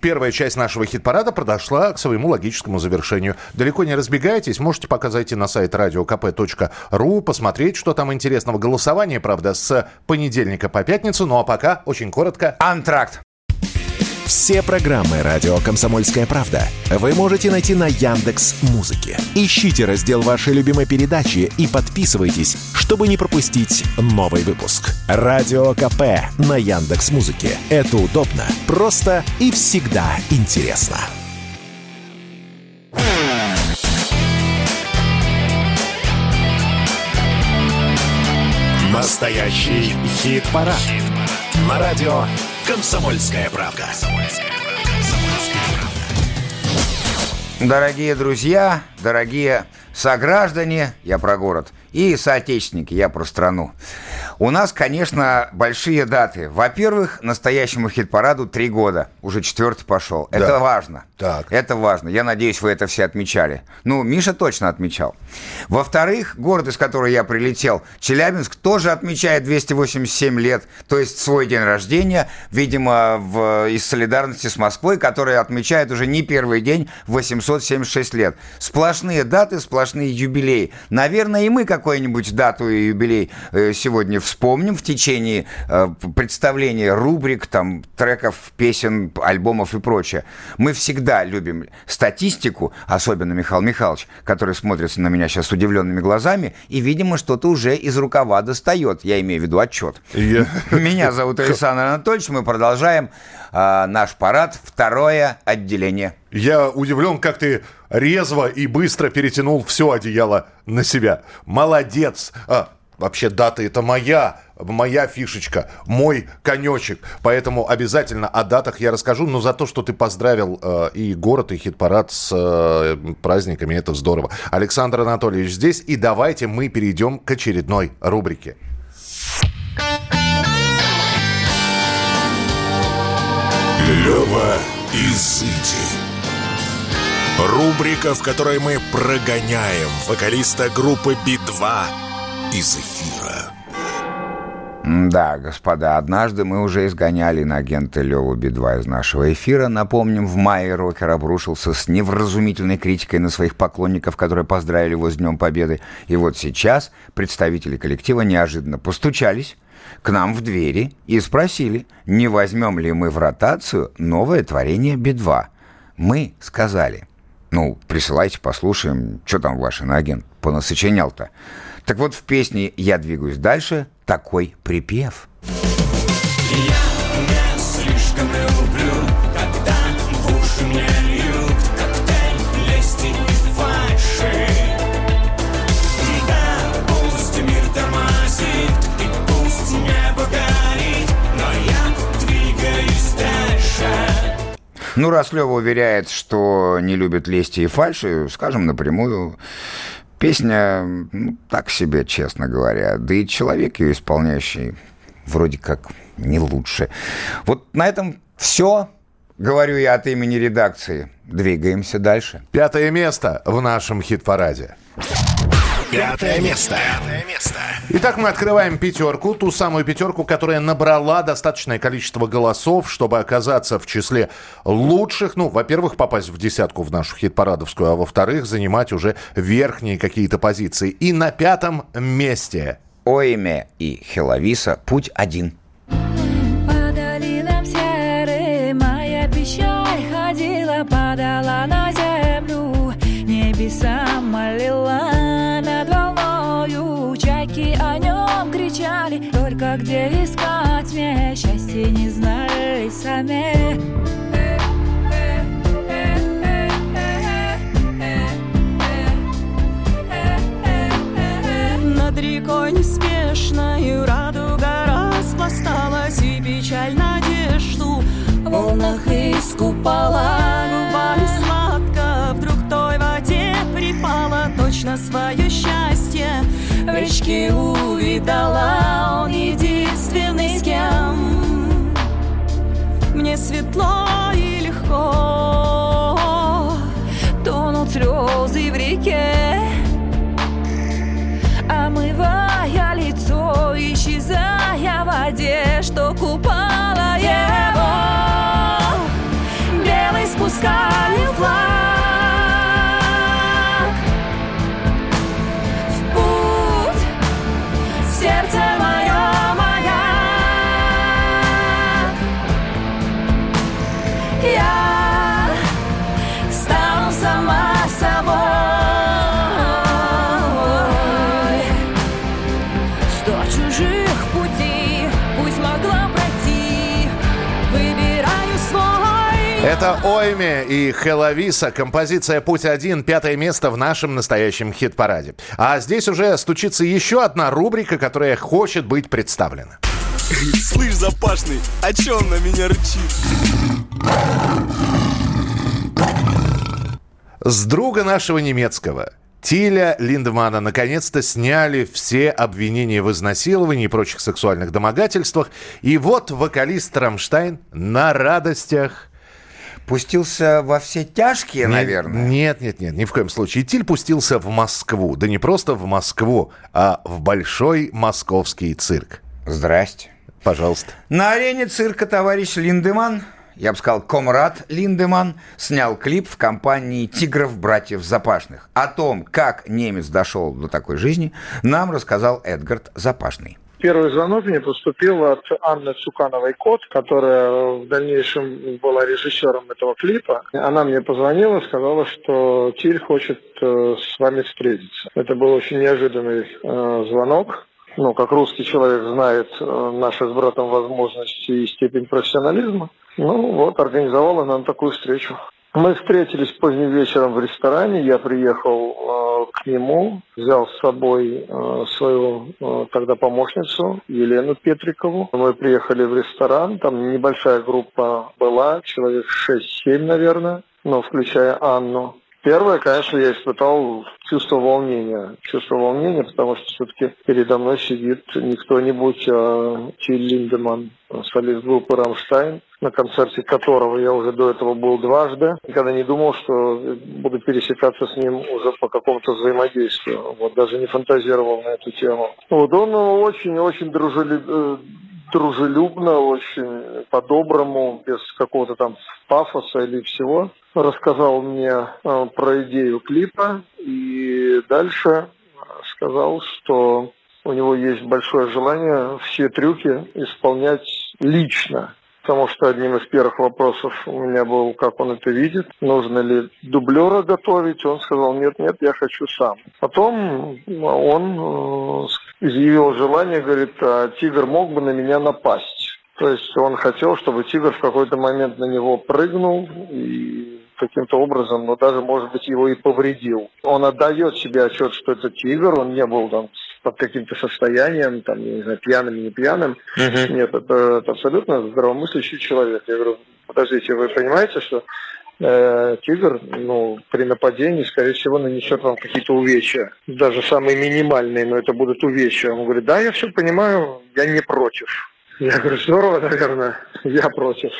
Speaker 3: Первая часть нашего хит-парада подошла к своему логическому завершению. Далеко не разбегайтесь, можете пока зайти на сайт radiokp.ru, посмотреть, что там интересного. Голосование, правда, с понедельника по пятницу, ну а пока, очень коротко.
Speaker 2: Антракт.
Speaker 1: Все программы радио Комсомольская правда вы можете найти на Яндекс Музыке. Ищите раздел вашей любимой передачи и подписывайтесь, чтобы не пропустить новый выпуск. Радио КП на Яндекс Музыке. Это удобно, просто и всегда интересно. Настоящий хит-парад. На радио Комсомольская правда.
Speaker 2: Дорогие друзья, дорогие сограждане, я про город, и соотечественники, я про страну. У нас, конечно, большие даты. Во-первых, настоящему хит-параду три года. Уже четвертый пошел. Это
Speaker 3: Да.
Speaker 2: важно.
Speaker 3: Так.
Speaker 2: Это важно. Я надеюсь, вы это все отмечали. Ну, Миша точно отмечал. Во-вторых, город, из которого я прилетел, Челябинск, тоже отмечает 287 лет, то есть свой день рождения, видимо, в, из солидарности с Москвой, которая отмечает уже не первый день, 876 лет. Сплошные даты, сплошные юбилеи. Наверное, и мы какую-нибудь дату и юбилей э, сегодня вспомним в течение э, представления рубрик, там, треков, песен, альбомов и прочее. Мы всегда любим статистику, особенно Михаил Михайлович, который смотрится на меня сейчас с удивленными глазами и, видимо, что-то уже из рукава достает. Я имею в виду отчет.
Speaker 3: Я-
Speaker 2: Меня зовут Александр Анатольевич. Мы продолжаем а, наш парад. Второе отделение.
Speaker 3: Я удивлен, как ты резво и быстро перетянул все одеяло на себя. Молодец. А, вообще дата это моя, моя фишечка, мой конечек. Поэтому обязательно о датах я расскажу. Но за то, что ты поздравил э, и город, и хит-парад с э, праздниками, это здорово. Александр Анатольевич здесь. И давайте мы перейдем к очередной рубрике.
Speaker 1: Лева Изыди. Рубрика, в которой мы прогоняем вокалиста группы Би-2 из эфира.
Speaker 2: Да, господа, однажды мы уже изгоняли на агента Леву Би-2 из нашего эфира. Напомним, в мае рокер обрушился с невразумительной критикой на своих поклонников, которые поздравили его с Днем Победы. И вот сейчас представители коллектива неожиданно постучались к нам в двери и спросили, не возьмем ли мы в ротацию новое творение Би-2. Мы сказали, ну, присылайте, послушаем, что там ваш иноагент понасочинял-то. Так вот, в песне «Я двигаюсь дальше» такой припев.
Speaker 5: Я слишком люблю, когда в уши мне льют коктейль лести и фальши. Да, пусть мир тормозит, и пусть небо горит, но я двигаюсь дальше.
Speaker 2: Ну, раз Лева уверяет, что не любит лести и фальши, скажем напрямую, песня ну, так себе, честно говоря. Да и человек ее исполняющий вроде как не лучше. Вот на этом все. Говорю я от имени редакции. Двигаемся дальше.
Speaker 3: Пятое место в нашем хит-параде.
Speaker 1: Пятое место.
Speaker 3: Итак, мы открываем пятерку, ту самую пятерку, которая набрала достаточное количество голосов, чтобы оказаться в числе лучших. Ну, во-первых, попасть в десятку в нашу хит-парадовскую, а во-вторых, занимать уже верхние какие-то позиции. И на пятом месте
Speaker 2: Оиме и Хеловиса «Путь один».
Speaker 14: Искупала Губами сладко вдруг той воде припала Точно свое счастье в речке увидала Он единственный с кем. Мне светло и легко Тонут слезы в реке Омывая лицо, исчезая в воде, что купала
Speaker 3: Это Ойме и Хеловиса. Композиция «Путь-1». Пятое место в нашем настоящем хит-параде. А здесь уже стучится еще одна рубрика, которая хочет быть представлена.
Speaker 15: Слышь, запашный, а чё он на меня рычит?
Speaker 3: С друга нашего немецкого Тиля Линдмана наконец-то сняли все обвинения в изнасиловании и прочих сексуальных домогательствах. И вот вокалист Рамштайн на радостях
Speaker 2: Пустился во все тяжкие,
Speaker 3: Нет,
Speaker 2: наверное.
Speaker 3: Нет, нет, нет, ни в коем случае. Тиль пустился в Москву. Да не просто в Москву, а в большой московский цирк.
Speaker 2: Здрасте.
Speaker 3: Пожалуйста.
Speaker 2: На арене цирка товарищ Линдеман, я бы сказал, комрад Линдеман, снял клип в компании «Тигров братьев Запашных». О том, как немец дошел до такой жизни, нам рассказал Эдгард Запашный.
Speaker 16: Первый звонок мне поступил от Анны Цукановой-Кот, которая в дальнейшем была режиссером этого клипа. Она мне позвонила, сказала, что Тиль хочет э, с вами встретиться. Это был очень неожиданный э, звонок. Ну, как русский человек знает э, наши с братом возможности и степень профессионализма. Ну, вот, организовала нам такую встречу. Мы встретились поздним вечером в ресторане. Я приехал э, к нему, взял с собой э, свою э, тогда помощницу Елену Петрикову. Мы приехали в ресторан. Там небольшая группа была, человек 6-7, наверное, ну, включая Анну. Первое, конечно, я испытал чувство волнения. Чувство волнения, потому что все-таки передо мной сидит не кто-нибудь, а Тиль Линдеман, солист группы «Рамштайн», на концерте которого я уже до этого был дважды. Никогда не думал, что буду пересекаться с ним уже по какому-то взаимодействию. Вот даже не фантазировал на эту тему. Вот он очень-очень дружелюб... э, дружелюбно, очень по-доброму, без какого-то там пафоса или всего, рассказал мне э, про идею клипа и дальше сказал, что у него есть большое желание все трюки исполнять лично. Потому что одним из первых вопросов у меня был, как он это видит, нужно ли дублера готовить. Он сказал, нет, нет, я хочу сам. Потом он э, изъявил желание, говорит, а тигр мог бы на меня напасть. То есть он хотел, чтобы тигр в какой-то момент на него прыгнул и каким-то образом, но даже, может быть, его и повредил. Он отдает себе отчет, что это тигр, он не был там под каким-то состоянием, там, я не знаю, пьяным, не пьяным. Нет, это, это абсолютно здравомыслящий человек. Я говорю, подождите, вы понимаете, что э, тигр, ну, при нападении, скорее всего, нанесет вам какие-то увечья. Даже самые минимальные, но это будут увечья. Он говорит, да, я все понимаю, я не против. Я говорю, здорово, наверное, я против.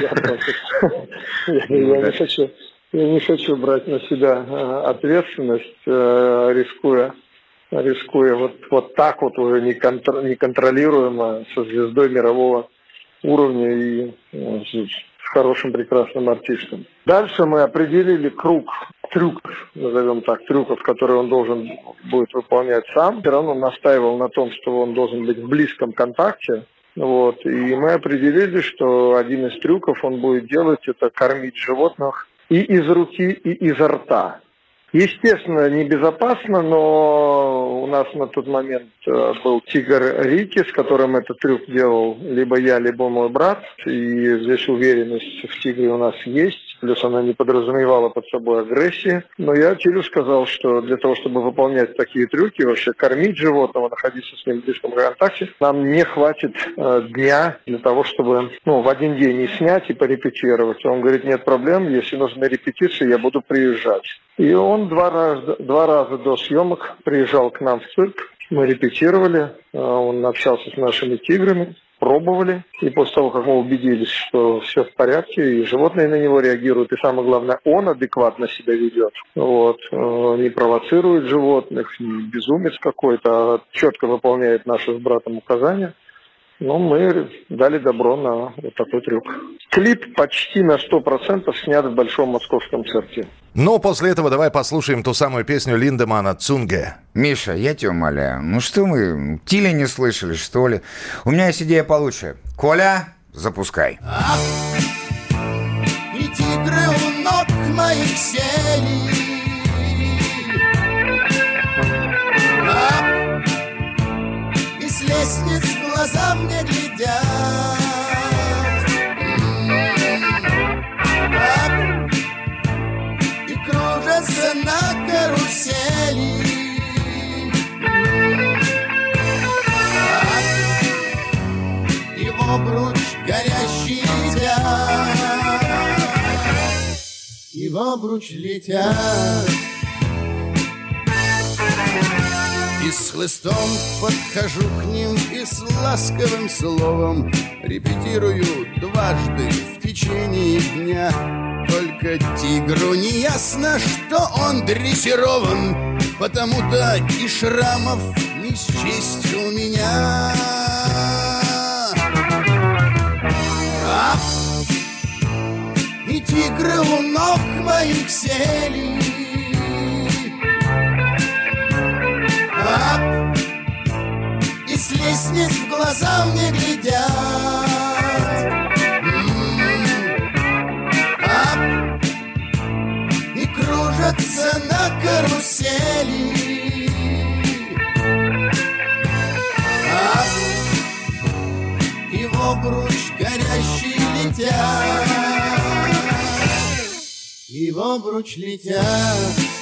Speaker 16: Я против. Я не хочу, я не хочу брать на себя э, ответственность, э, рискуя рискуя вот, вот так вот уже неконтр- неконтролируемо со звездой мирового уровня и э, с хорошим прекрасным артистом. Дальше мы определили круг трюков, назовем так, трюков, которые он должен будет выполнять сам. Все равно настаивал на том, что он должен быть в близком контакте. Вот. И мы определили, что один из трюков он будет делать, это кормить животных и из руки, и изо рта. Естественно, небезопасно, но у нас на тот момент э, был тигр Рики, с которым этот трюк делал либо я, либо мой брат. И здесь уверенность в тигре у нас есть. Плюс она не подразумевала под собой агрессии. Но я Тилю сказал, что для того, чтобы выполнять такие трюки, вообще кормить животного, находиться с ним в близком контакте, нам не хватит э, дня для того, чтобы ну, в один день не снять и порепетировать. Он говорит, нет проблем, если нужны репетиции, я буду приезжать. И он два раза, два раза до съемок приезжал к нам в цирк. Мы репетировали, э, он общался с нашими тиграми, пробовали. И после того, как мы убедились, что все в порядке, и животные на него реагируют, и самое главное, он адекватно себя ведет. Вот. э, Не провоцирует животных, не безумец какой-то, а четко выполняет наши с братом указания. Ну, мы дали добро на вот такой трюк. Клип почти на 100% снят в Большом Московском цирке.
Speaker 3: Ну, после этого давай послушаем ту самую песню Линдемана «Цунге».
Speaker 2: Миша, я тебя умоляю, ну что мы, Тиля не слышали, что ли? У меня есть идея получше. Коля, запускай.
Speaker 17: И тигры у ног моих сели Ап! И след лестниц глаза мне глядят. Ап, И кружатся на карусели. Ап, И в обруч горящий летят. И в обруч летят И с хлыстом подхожу к ним И с ласковым словом Репетирую дважды в течение дня Только тигру не ясно, что он дрессирован Потому-то и шрамов не счесть у меня Ап! И тигры у ног моих сели Ап! И с в глаза мне глядят М! И кружатся на карусели! И в обруч горящий летят И в обруч летят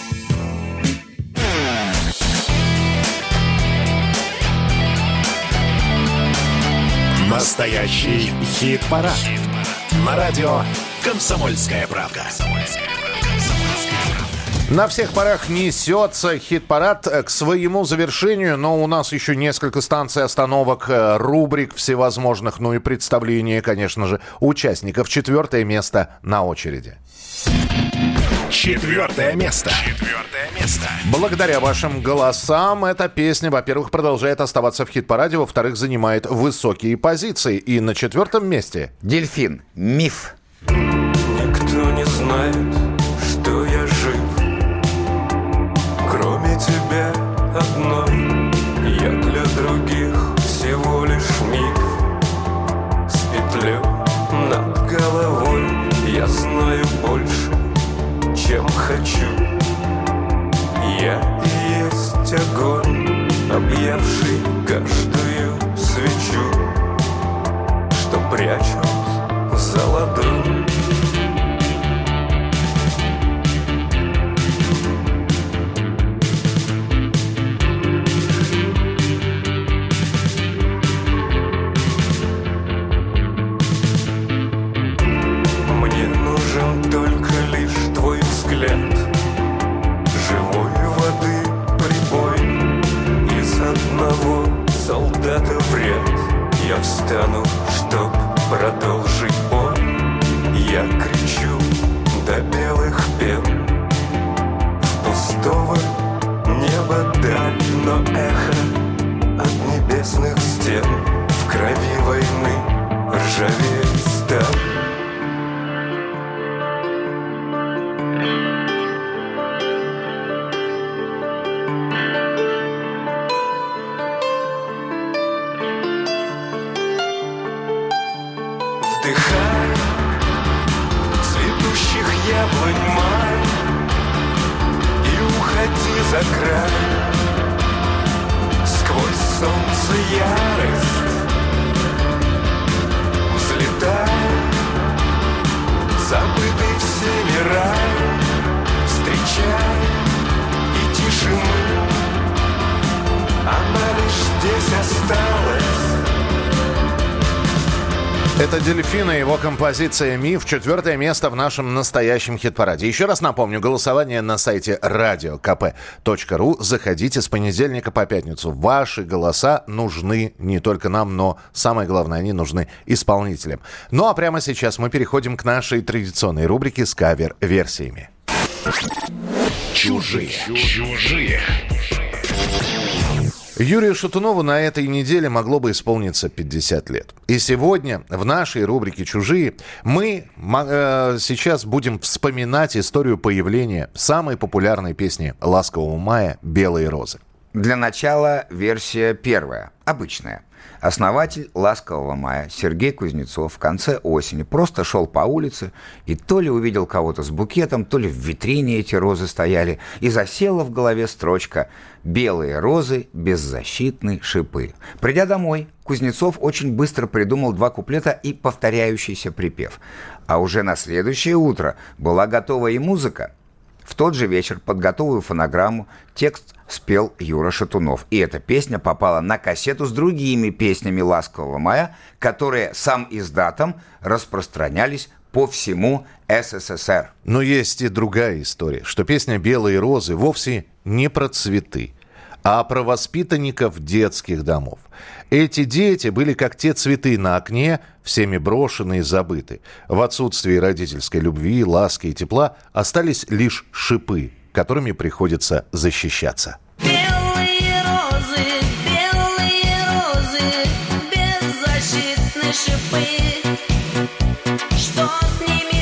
Speaker 1: Настоящий хит-парад. На радио «Комсомольская правда».
Speaker 3: На всех парах несется хит-парад к своему завершению, но у нас еще несколько станций остановок, э, рубрик всевозможных, ну и представления, конечно же, участников. Четвертое место на очереди.
Speaker 1: Четвертое место. Четвертое место.
Speaker 3: Благодаря вашим голосам эта песня, во-первых, продолжает оставаться в хит-параде, во-вторых, занимает высокие позиции. И на четвертом месте...
Speaker 2: Дельфин. Миф.
Speaker 4: Никто не знает, Я встану, чтоб продолжить бой. Я кричу до белых пен. В пустого неба даль Но эхо от небесных стен. В крови войны ржавеет сталь
Speaker 3: Это Дельфина, его композиция «Миф». Четвертое место в нашем настоящем хит-параде. Еще раз напомню, голосование на сайте radiokp.ru. Заходите с понедельника по пятницу. Ваши голоса нужны не только нам, но самое главное, они нужны исполнителям. Ну а прямо сейчас мы переходим к нашей традиционной рубрике с кавер-версиями.
Speaker 1: Чужие. Чужие.
Speaker 3: Юрию Шатунову на этой неделе могло бы исполниться 50 лет. И сегодня в нашей рубрике «Чужие» мы э, сейчас будем вспоминать историю появления самой популярной песни «Ласкового мая» «Белые розы».
Speaker 2: Для начала версия первая, обычная. Основатель «Ласкового мая» Сергей Кузнецов в конце осени просто шел по улице и то ли увидел кого-то с букетом, то ли в витрине эти розы стояли, и засела в голове строчка «Белые розы, беззащитные шипы». Придя домой, Кузнецов очень быстро придумал два куплета и повторяющийся припев. А уже на следующее утро была готова и музыка. В тот же вечер под готовую фонограмму текст спел Юра Шатунов. И эта песня попала на кассету с другими песнями «Ласкового мая», которые сам издатом распространялись по всему СССР.
Speaker 3: Но есть и другая история, что песня «Белые розы» вовсе не про цветы, а про воспитанников детских домов. Эти дети были как те цветы на окне, всеми брошены и забыты. В отсутствии родительской любви, ласки и тепла остались лишь шипы, которыми приходится защищаться.
Speaker 18: Белые розы, белые розы, беззащитные шипы. Что с ними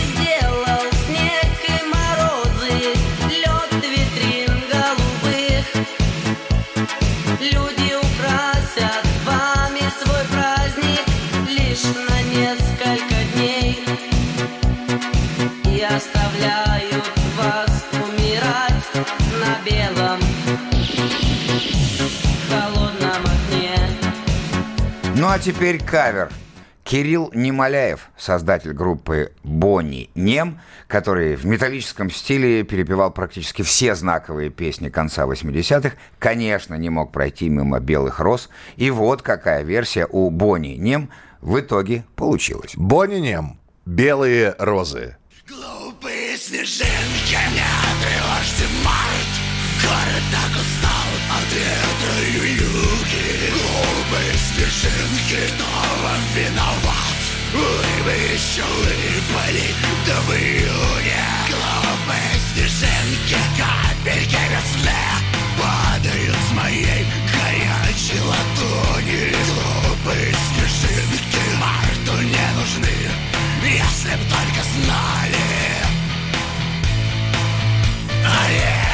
Speaker 2: Ну а теперь кавер. Кирилл Немоляев, создатель группы Бонни Нем, который в металлическом стиле перепевал практически все знаковые песни конца 80-х, конечно, не мог пройти мимо «Белых роз». И вот какая версия у Бонни Нем в итоге получилась.
Speaker 3: Бонни Нем. «Белые розы».
Speaker 13: Глупые снежинки, не тревожьте март Город так устал от ветра Глупые снежинки, кто вам виноват? Вы бы еще выпали, да в июне Глупые снежинки, капельки весны Падают с моей горячей ладони Глупые снежинки марту не нужны Если б только знали. А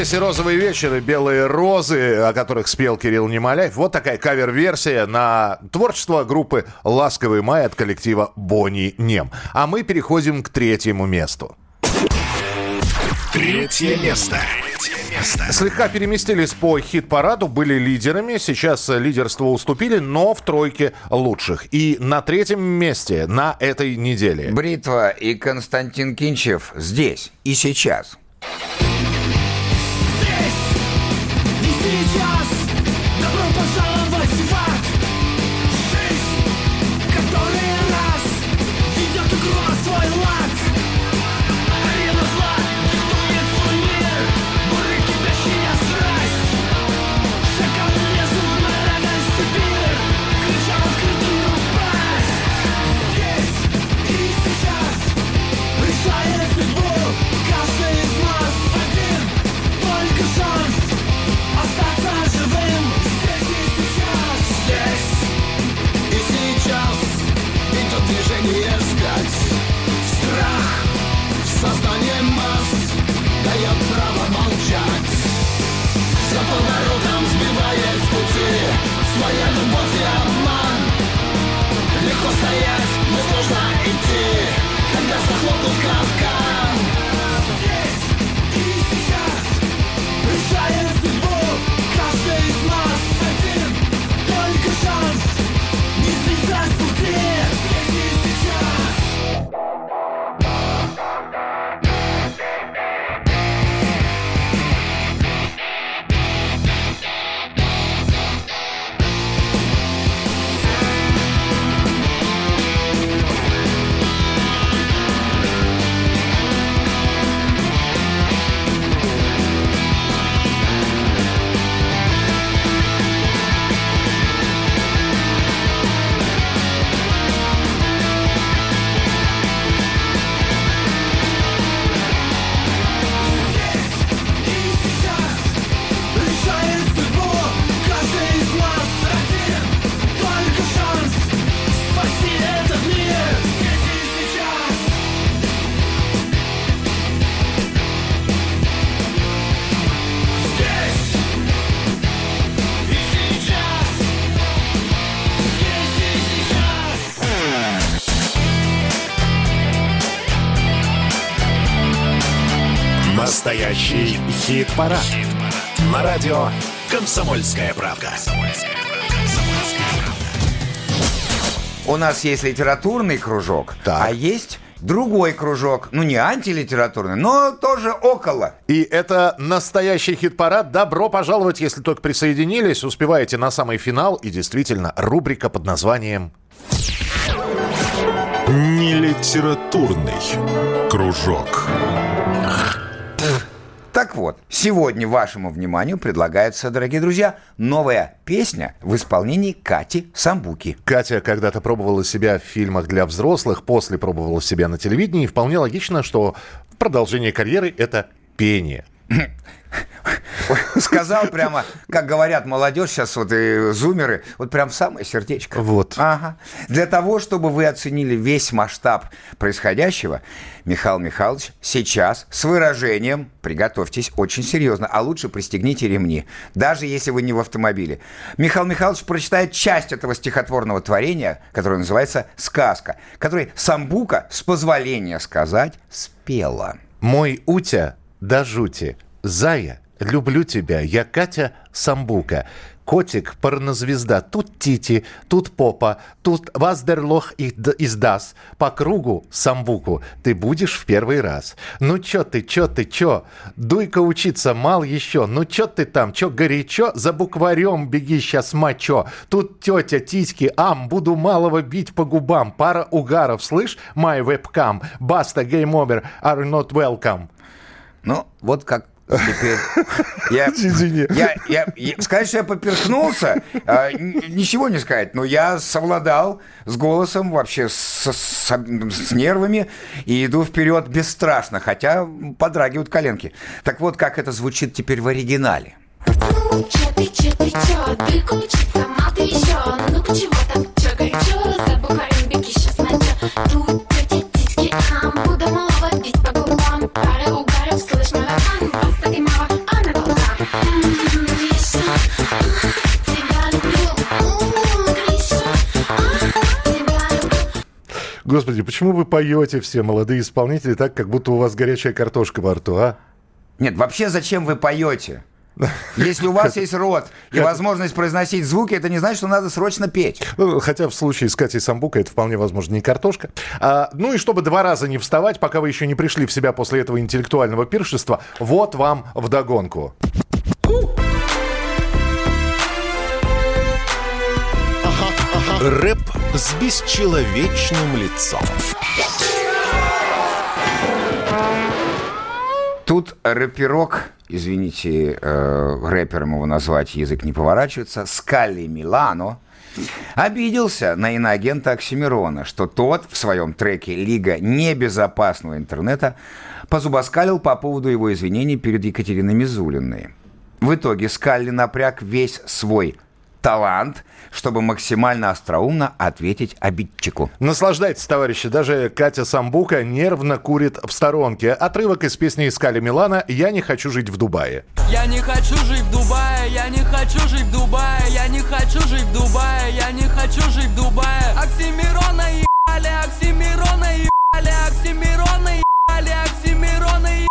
Speaker 13: И
Speaker 3: розовые вечеры, белые розы, о которых спел Кирилл Немоляев. Вот такая кавер-версия на творчество группы «Ласковый май» от коллектива «Бонни Нем». А мы переходим к третьему месту.
Speaker 1: Третье место.
Speaker 3: Слегка переместились по хит-параду, были лидерами. Сейчас лидерство уступили, но в тройке лучших. И на третьем месте на этой неделе.
Speaker 2: Бритва и Константин Кинчев здесь и сейчас.
Speaker 1: Хит-парад. На радио «Комсомольская правда».
Speaker 2: У нас есть литературный кружок, а есть другой кружок. Ну, не антилитературный, но тоже около.
Speaker 3: И это настоящий хит-парад. Добро пожаловать, если только присоединились. Успеваете на самый финал. И действительно, рубрика под названием
Speaker 1: Нелитературный кружок.
Speaker 2: Так вот, сегодня вашему вниманию предлагается, дорогие друзья, новая песня в исполнении Кати Самбуки.
Speaker 3: Катя когда-то пробовала себя в фильмах для взрослых, после пробовала себя на телевидении. И вполне логично, что продолжение карьеры – это пение.
Speaker 2: Сказал прямо, как говорят молодежь сейчас, вот и зумеры, вот прям самое сердечко.
Speaker 3: Вот.
Speaker 2: Ага. Для того, чтобы вы оценили весь масштаб происходящего, Михаил Михайлович сейчас с выражением, приготовьтесь очень серьезно, а лучше пристегните ремни, даже если вы не в автомобиле. Михаил Михайлович прочитает часть этого стихотворного творения, которое называется «Сказка», который Самбука, с позволения сказать, спела.
Speaker 3: Мой Утя до жути. Зая, люблю тебя. Я Катя Самбука. Котик, порнозвезда. Тут тити, тут попа, тут ваздерлох издас. По кругу самбуку ты будешь в первый раз. Ну чё ты, чё ты, чё? Дуйка учиться мал еще. Ну чё ты там, чё горячо? За букварем беги сейчас мачо. Тут тетя, тиськи, ам, буду малого бить по губам. Пара угаров, слышь, my webcam. Баста, game over, are not welcome.
Speaker 2: Ну, вот как теперь... Я, я, я, я- сказать, что я поперхнулся, а, н- ничего не сказать, но я совладал с голосом, вообще с, с- с нервами, и иду вперед бесстрашно, хотя подрагивают коленки. Так вот, как это звучит теперь в оригинале.
Speaker 19: Чё ты, чё ты, мал ты еще Ну-ка чего так, чё горячо? За бухарем беги сейчас на Тут тетя титьки, ам Буду малого бить
Speaker 3: Господи, почему вы поете все, молодые исполнители, так, как будто у вас горячая картошка во рту, а?
Speaker 2: Нет, вообще зачем вы поете? Если у вас есть рот и возможность произносить звуки, это не значит, что надо срочно петь.
Speaker 3: Ну, Хотя в случае с Катей Самбука это вполне возможно не картошка. А, ну и чтобы два раза не вставать, пока вы еще не пришли в себя после этого интеллектуального пиршества, вот вам вдогонку.
Speaker 1: Рэп с бесчеловечным лицом.
Speaker 2: Тут рэперок, извините, э, рэпером его назвать язык не поворачивается, Скалли Милано, обиделся на иноагента Оксимирона, что тот в своем треке «Лига небезопасного интернета» позубоскалил по поводу его извинений перед Екатериной Мизулиной. В итоге Скалли напряг весь свой талант, чтобы максимально остроумно ответить обидчику.
Speaker 3: Наслаждайтесь, товарищи. Даже Катя Самбука нервно курит в сторонке. Отрывок из песни Искали Милана «Я не хочу жить в Дубае».
Speaker 5: Я не хочу жить в Дубае, я не хочу жить в Дубае, я не хочу жить в Дубае, я не хочу жить в Дубае. Оксимирона ебали, Оксимирона ебали, Оксимирона ебали, Оксимирона ебали.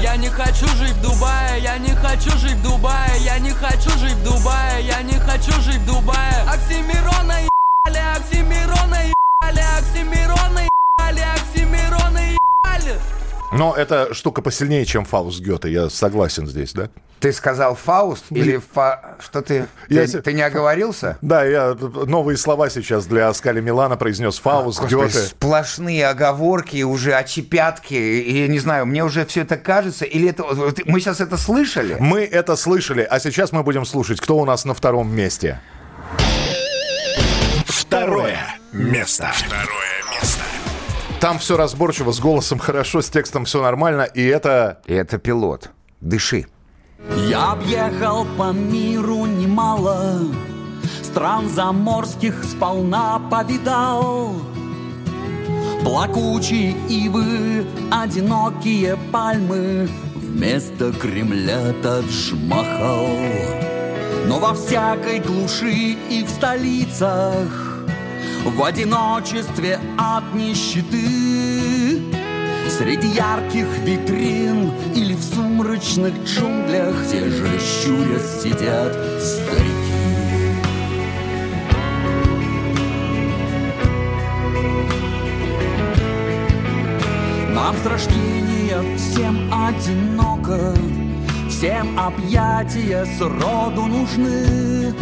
Speaker 5: Я не хочу жить в Дубае, я не хочу жить в Дубае, я не хочу жить в Дубае, я не хочу жить в Дубае. Оксимирона ебали, Оксимирона ебали, Оксимирона ебали, Оксимирона ебали.
Speaker 3: Но эта штука посильнее, чем Фауст Гёте. Я согласен здесь, да?
Speaker 2: Ты сказал Фауст или фа... Что ты?
Speaker 3: Я
Speaker 2: Ты, ты не оговорился?
Speaker 3: Да, я новые слова сейчас для Скали Милана произнес. Фауст
Speaker 2: Господи,
Speaker 3: Гёте.
Speaker 2: сплошные оговорки, уже очепятки. И, я не знаю, мне уже все это кажется. Или это мы сейчас это слышали?
Speaker 3: Мы это слышали, а сейчас мы будем слушать, кто у нас на втором месте.
Speaker 1: Второе место. Второе место.
Speaker 3: Там все разборчиво, с голосом хорошо, с текстом все нормально, и это...
Speaker 2: И это пилот. Дыши.
Speaker 6: Я объехал по миру немало, Стран заморских сполна повидал. Плакучие ивы, одинокие пальмы, Вместо Кремля Тадж-Махал. Но во всякой глуши и в столицах В одиночестве от нищеты.
Speaker 5: Среди ярких витрин или в сумрачных джунглях Те же щурясь сидят старики. Нам с рождения всем одиноко Всем объятия сроду нужны.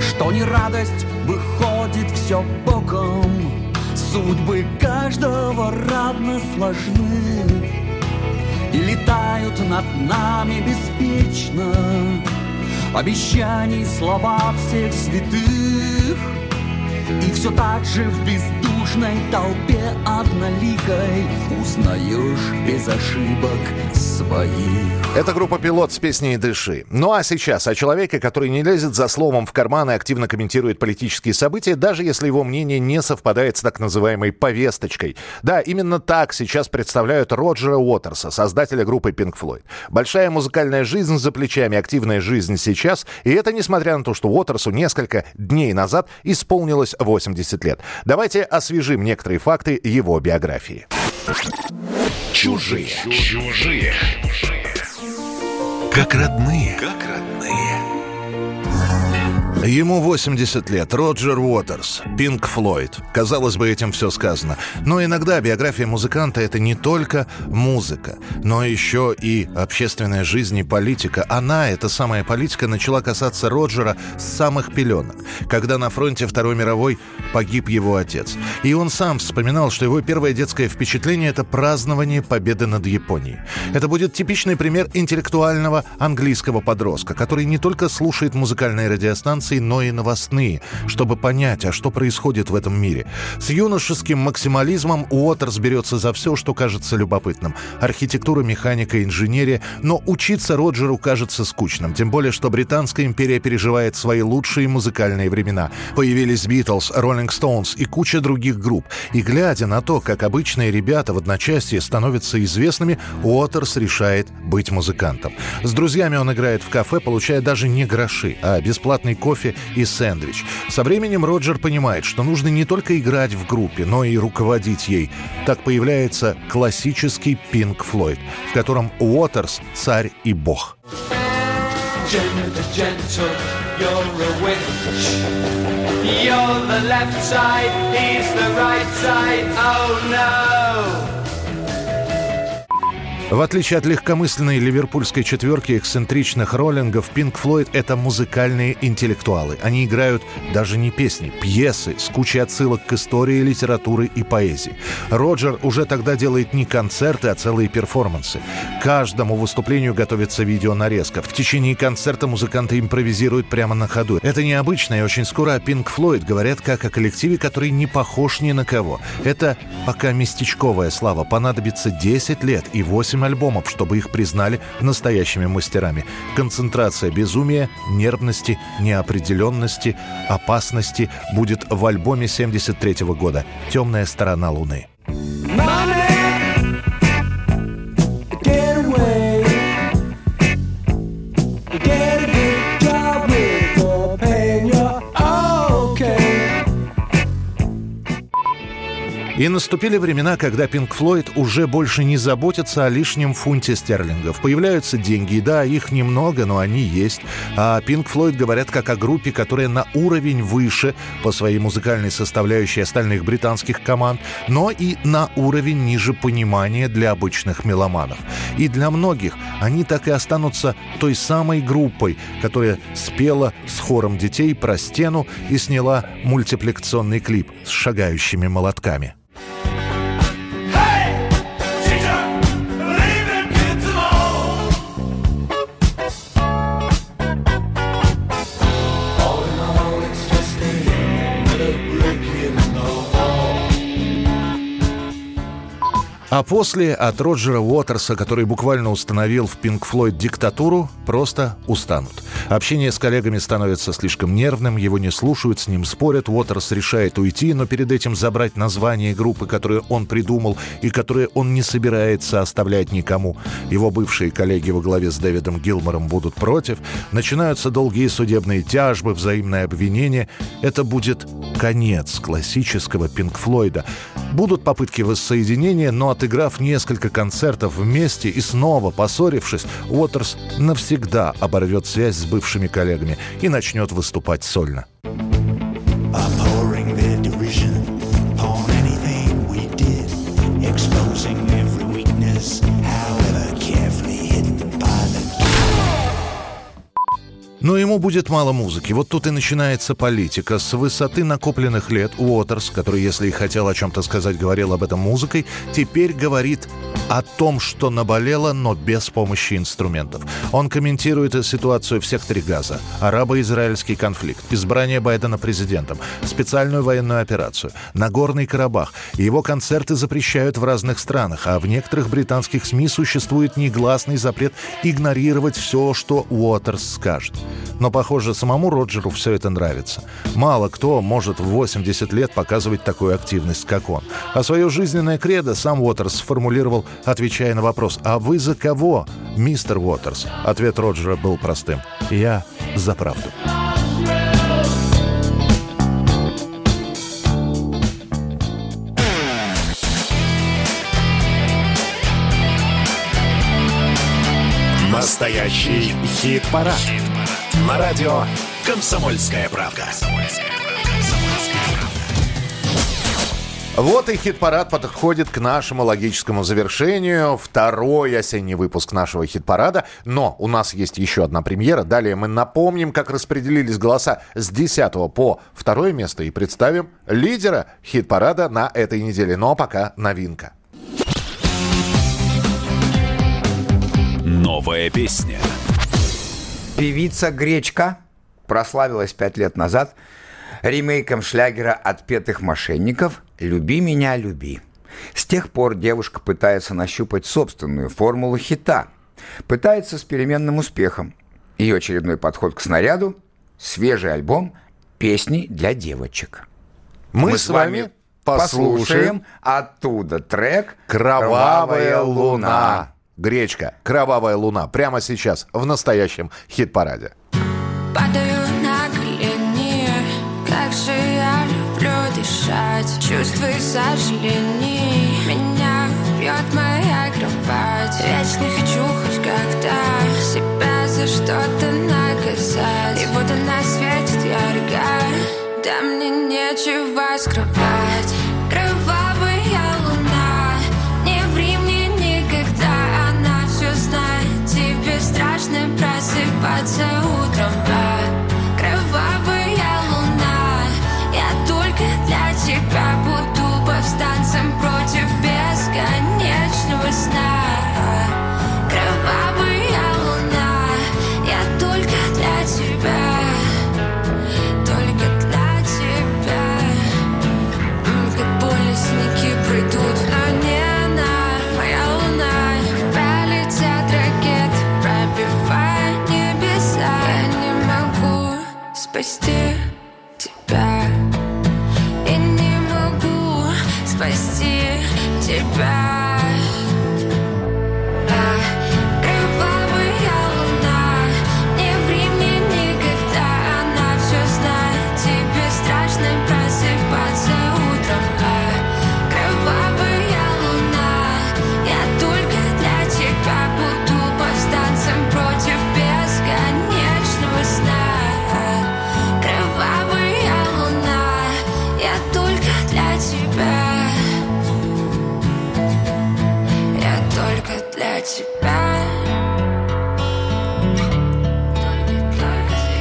Speaker 5: Что не радость выходит все боком. Судьбы каждого равно сложны. И летают над нами беспечно. Обещаний слова всех святых И все так же в бездушной толпе одноликой Узнаешь без ошибок своих
Speaker 3: Это группа «Пилот» с песней «Дыши». Ну а сейчас о человеке, который не лезет за словом в карман и активно комментирует политические события, даже если его мнение не совпадает с так называемой повесточкой. Да, именно так сейчас представляют Роджера Уотерса, создателя группы Pink Floyd. Большая музыкальная жизнь за плечами, активная жизнь сейчас, и это несмотря на то, что Уотерсу несколько дней назад исполнилось 80 лет. Давайте освежим некоторые факты его биографии.
Speaker 1: Чужие. Чужие. Как родные. Как родные.
Speaker 3: Ему 80 лет. Роджер Уотерс. Пинк Флойд. Казалось бы, этим все сказано. Но иногда биография музыканта — это не только музыка, но еще и общественная жизнь и политика. Она, эта самая политика, начала касаться Роджера с самых пеленок, когда на фронте Второй мировой погиб его отец. И он сам вспоминал, что его первое детское впечатление — это празднование победы над Японией. Это будет типичный пример интеллектуального английского подростка, который не только слушает музыкальные радиостанции, но и новостные, чтобы понять, а что происходит в этом мире. С юношеским максимализмом Уотерс берется за все, что кажется любопытным. Архитектура, механика, инженерия. Но учиться Роджеру кажется скучным. Тем более, что Британская империя переживает свои лучшие музыкальные времена. Появились Битлз, Роллинг Стоунс и куча других групп. И глядя на то, как обычные ребята в одночасье становятся известными, Уотерс решает быть музыкантом. С друзьями он играет в кафе, получая даже не гроши, а бесплатный кофе и сэндвич. Со временем Роджер понимает, что нужно не только играть в группе, но и руководить ей. Так появляется классический Пинк Флойд, в котором Уотерс – царь и бог.
Speaker 8: You're the left side, he's the right side. Oh no!
Speaker 3: В отличие от легкомысленной ливерпульской четверки эксцентричных роллингов, Pink Floyd — это музыкальные интеллектуалы. Они играют даже не песни, пьесы с кучей отсылок к истории, литературы и поэзии. Роджер уже тогда делает не концерты, а целые перформансы. Каждому выступлению готовится видеонарезка. В течение концерта музыканты импровизируют прямо на ходу. Это необычно, и очень скоро о Pink Floyd говорят как о коллективе, который не похож ни на кого. Это пока местечковая слава. Понадобится 10 лет и 8 альбомов, чтобы их признали настоящими мастерами. Концентрация безумия, нервности, неопределенности, опасности будет в альбоме 73 года «Темная сторона Луны».
Speaker 8: Money,
Speaker 3: И наступили времена, когда Пинк Флойд уже больше не заботится о лишнем фунте стерлингов. Появляются деньги, да, их немного, но они есть. А Пинк Флойд говорят как о группе, которая на уровень выше по своей музыкальной составляющей остальных британских команд, но и на уровень ниже понимания для обычных меломанов. И для многих они так и останутся той самой группой, которая спела с хором детей про стену и сняла мультипликационный клип с шагающими молотками. А после от Роджера Уотерса, который буквально установил в Pink Floyd диктатуру, просто устанут. Общение с коллегами становится слишком нервным, его не слушают, с ним спорят. Уотерс решает уйти, но перед этим забрать название группы, которую он придумал и которую он не собирается оставлять никому. Его бывшие коллеги во главе с Дэвидом Гилмором будут против. Начинаются долгие судебные тяжбы, взаимное обвинение. Это будет конец классического Пинк Флойда. Будут попытки воссоединения, но отыграв несколько концертов вместе и снова поссорившись, Уотерс навсегда оборвет связь с бывшими коллегами и начнет выступать сольно. Но ему будет мало музыки. Вот тут и начинается политика. С высоты накопленных лет Уотерс, который, если и хотел о чем-то сказать, говорил об этом музыкой, теперь говорит о том, что наболело, но без помощи инструментов. Он комментирует ситуацию в секторе Газа, арабо-израильский конфликт, избрание Байдена президентом, специальную военную операцию, Нагорный Карабах. Его концерты запрещают в разных странах, а в некоторых британских СМИ существует негласный запрет игнорировать все, что Уотерс скажет. Но, похоже, самому Роджеру все это нравится. Мало кто может в 80 лет показывать такую активность, как он. А свое жизненное кредо сам Уотерс сформулировал, отвечая на вопрос «А вы за кого, мистер Уотерс?» Ответ Роджера был простым «Я за правду».
Speaker 1: Настоящий хит-парад. На радио «Комсомольская правда».
Speaker 3: Вот и хит-парад подходит к нашему логическому завершению. Второй осенний выпуск нашего хит-парада. Но у нас есть еще одна премьера. Далее мы напомним, как распределились голоса с 10 по второе место и представим лидера хит-парада на этой неделе. Но пока новинка.
Speaker 1: Новая песня.
Speaker 2: Певица Гречка прославилась пять лет назад ремейком шлягера «Отпетых мошенников» «Люби меня, люби». С тех пор девушка пытается нащупать собственную формулу хита. Пытается с переменным успехом. Ее очередной подход к снаряду – свежий альбом «Песни для девочек».
Speaker 3: Мы с вами послушаем
Speaker 2: оттуда трек
Speaker 3: «Кровавая луна». Гречка «Кровавая луна» прямо сейчас в настоящем хит-параде.
Speaker 20: Падаю на колени Как же я люблю дышать Чувства и Меня бьет моя кровать Вечно хочу хоть как-то Себя за что-то наказать. И вот она светит ярко Да мне нечего скрывать просыпаться утром спасти тебя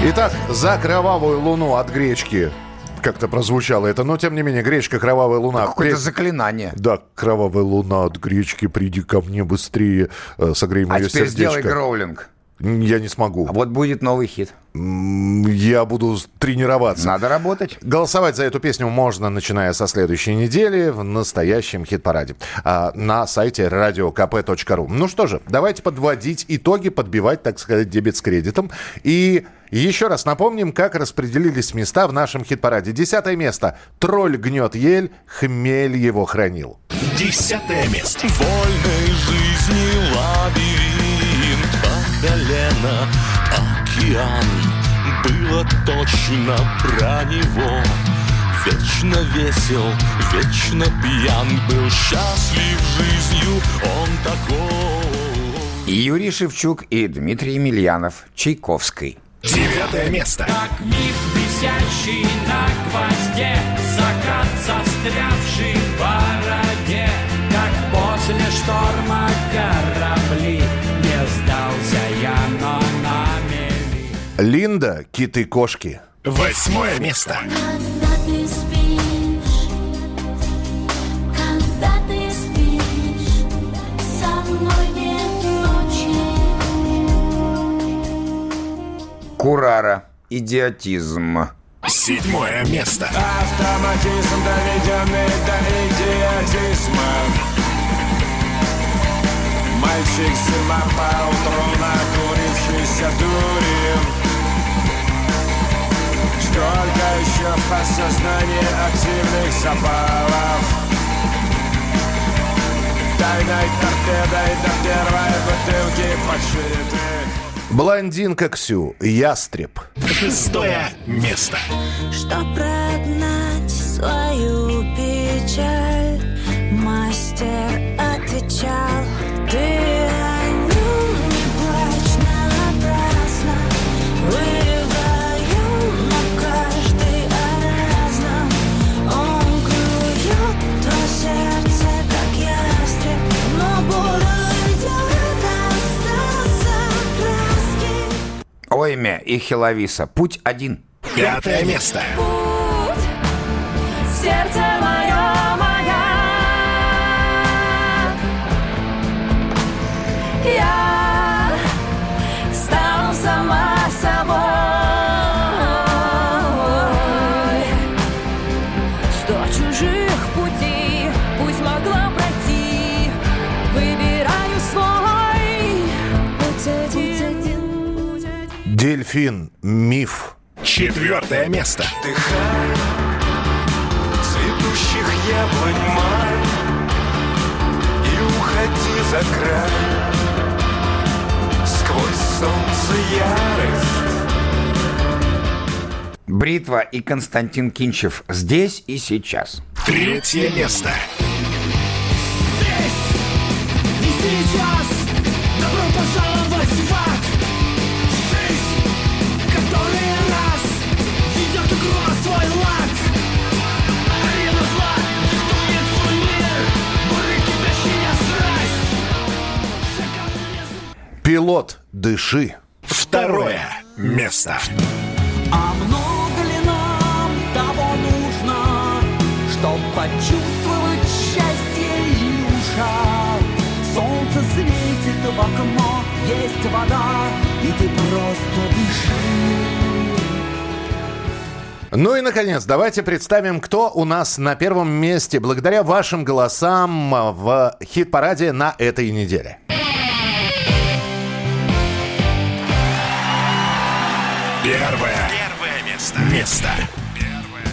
Speaker 3: Итак, за кровавую луну от гречки как-то прозвучало это, но тем не менее, гречка, кровавая луна.
Speaker 2: Какое-то
Speaker 3: Гре-
Speaker 2: заклинание.
Speaker 3: Да, кровавая луна от гречки, приди ко мне быстрее, э, согрей
Speaker 2: А
Speaker 3: мое
Speaker 2: теперь сделай
Speaker 3: сердечко.
Speaker 2: гроулинг.
Speaker 3: Я не смогу.
Speaker 2: А вот будет новый хит.
Speaker 3: Я буду тренироваться.
Speaker 2: Надо работать.
Speaker 3: Голосовать за эту песню можно, начиная со следующей недели, в настоящем хит-параде. А, на сайте radiokp.ru. Ну что же, давайте подводить итоги, подбивать, так сказать, дебет с кредитом. И еще раз напомним, как распределились места в нашем хит-параде. Десятое место. Тролль гнет ель, хмель его хранил.
Speaker 1: Десятое место.
Speaker 4: Вольной жизни лабиринт по колено океан Было точно про него Вечно весел, вечно пьян Был счастлив жизнью, он такой
Speaker 2: Юрий Шевчук и Дмитрий Емельянов. Чайковский.
Speaker 1: Девятое место.
Speaker 5: Как миф, висящий на гвозде Закат, застрявший в бороде Как после шторма корабли Не сдался я, но
Speaker 3: Линда, киты-кошки.
Speaker 1: Восьмое место.
Speaker 19: Когда ты спишь, когда ты спишь, со мной нет ночи.
Speaker 2: Курара. Идиотизм.
Speaker 1: Седьмое место.
Speaker 10: Автоматизм, доведенный до идиотизма Мальчик зима поутру накурившийся дурью Сколько еще в подсознании активных запалов Тайной торпедой до первой бутылки подшиты
Speaker 3: Блондинка Ксю, ястреб.
Speaker 1: Шестое место.
Speaker 14: Чтоб прогнать свою печаль Мастер отвечал Ты
Speaker 2: Ойме и Хиловиса. Путь один.
Speaker 1: Пятое место.
Speaker 21: Путь, сердце
Speaker 3: Дельфин, миф.
Speaker 1: Четвертое место.
Speaker 10: цветущих яблонь май И уходи за край Сквозь солнце ярость
Speaker 2: Бритва и Константин Кинчев. Здесь и сейчас.
Speaker 1: Третье место.
Speaker 5: И сейчас
Speaker 3: Пилот, дыши.
Speaker 1: Второе место.
Speaker 5: А много ли нам того нужно, Чтоб почувствовать счастье, Илюша? Солнце светит в окно, есть вода, И ты просто дыши.
Speaker 3: Ну и, наконец, давайте представим, кто у нас на первом месте благодаря вашим голосам в хит-параде на этой неделе.
Speaker 1: Первое. Первое место. Место.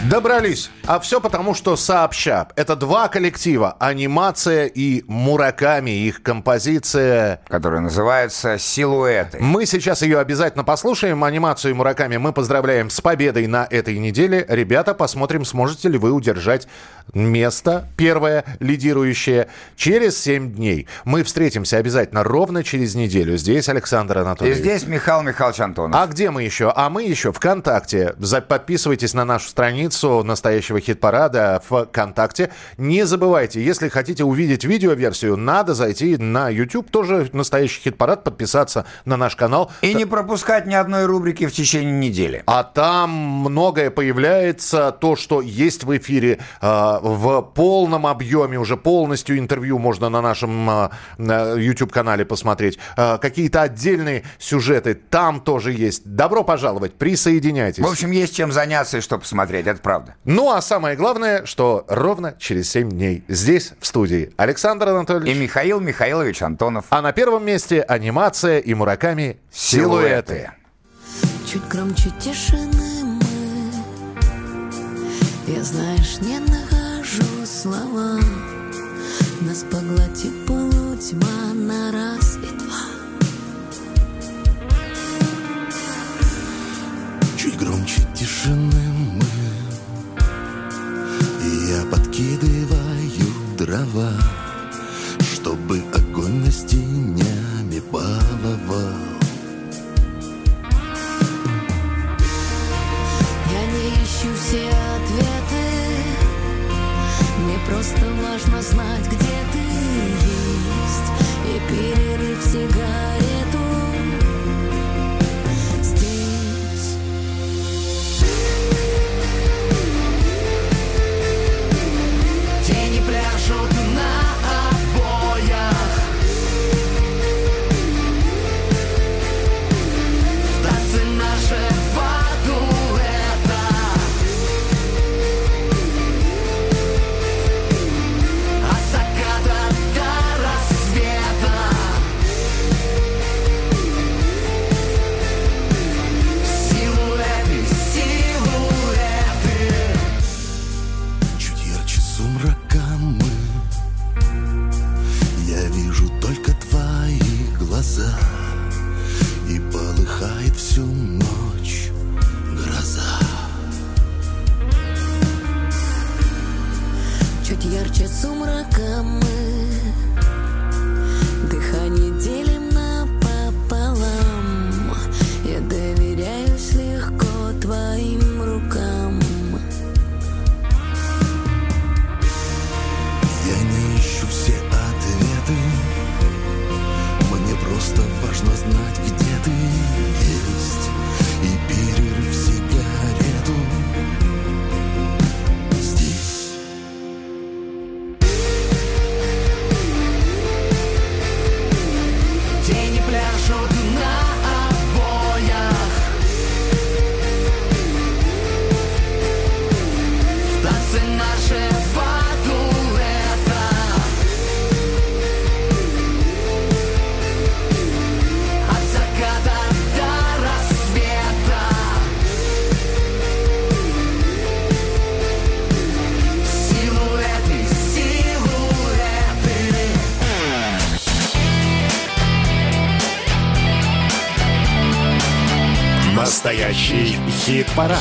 Speaker 3: Добрались. А все потому, что сообща. Это два коллектива. Анимация и Мураками. Их композиция...
Speaker 2: Которая называется «Силуэты».
Speaker 3: Мы сейчас ее обязательно послушаем. Анимацию и Мураками мы поздравляем с победой на этой неделе. Ребята, посмотрим, сможете ли вы удержать место, первое, лидирующее, через 7 дней. Мы встретимся обязательно ровно через неделю. Здесь Александр
Speaker 2: И
Speaker 3: Анатольевич.
Speaker 2: здесь Михаил Михайлович Антонов.
Speaker 3: А где мы еще? А мы еще ВКонтакте. Подписывайтесь на нашу страницу настоящего хит-парада ВКонтакте. Не забывайте, если хотите увидеть видеоверсию, надо зайти на YouTube, тоже настоящий хит-парад, подписаться на наш канал.
Speaker 2: И не пропускать ни одной рубрики в течение недели.
Speaker 3: А там многое появляется, то, что есть в эфире э, в полном объеме, уже полностью интервью можно на нашем э, на YouTube-канале посмотреть. Э, какие-то отдельные сюжеты там тоже есть. Добро пожаловать, присоединяйтесь.
Speaker 2: В общем, есть чем заняться и что посмотреть, это правда.
Speaker 3: Ну, а самое главное, что ровно через 7 дней здесь, в студии, Александр Анатольевич.
Speaker 2: И Михаил Михайлович Антонов.
Speaker 3: А на первом месте анимация и Мураками «Силуэты».
Speaker 14: Чуть громче тишины мы Я, знаешь, не нахожу слова Нас поглотит полутьма на раз и два
Speaker 22: 吧。Хит-парад.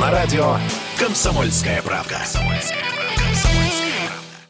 Speaker 22: На радио «Комсомольская правда».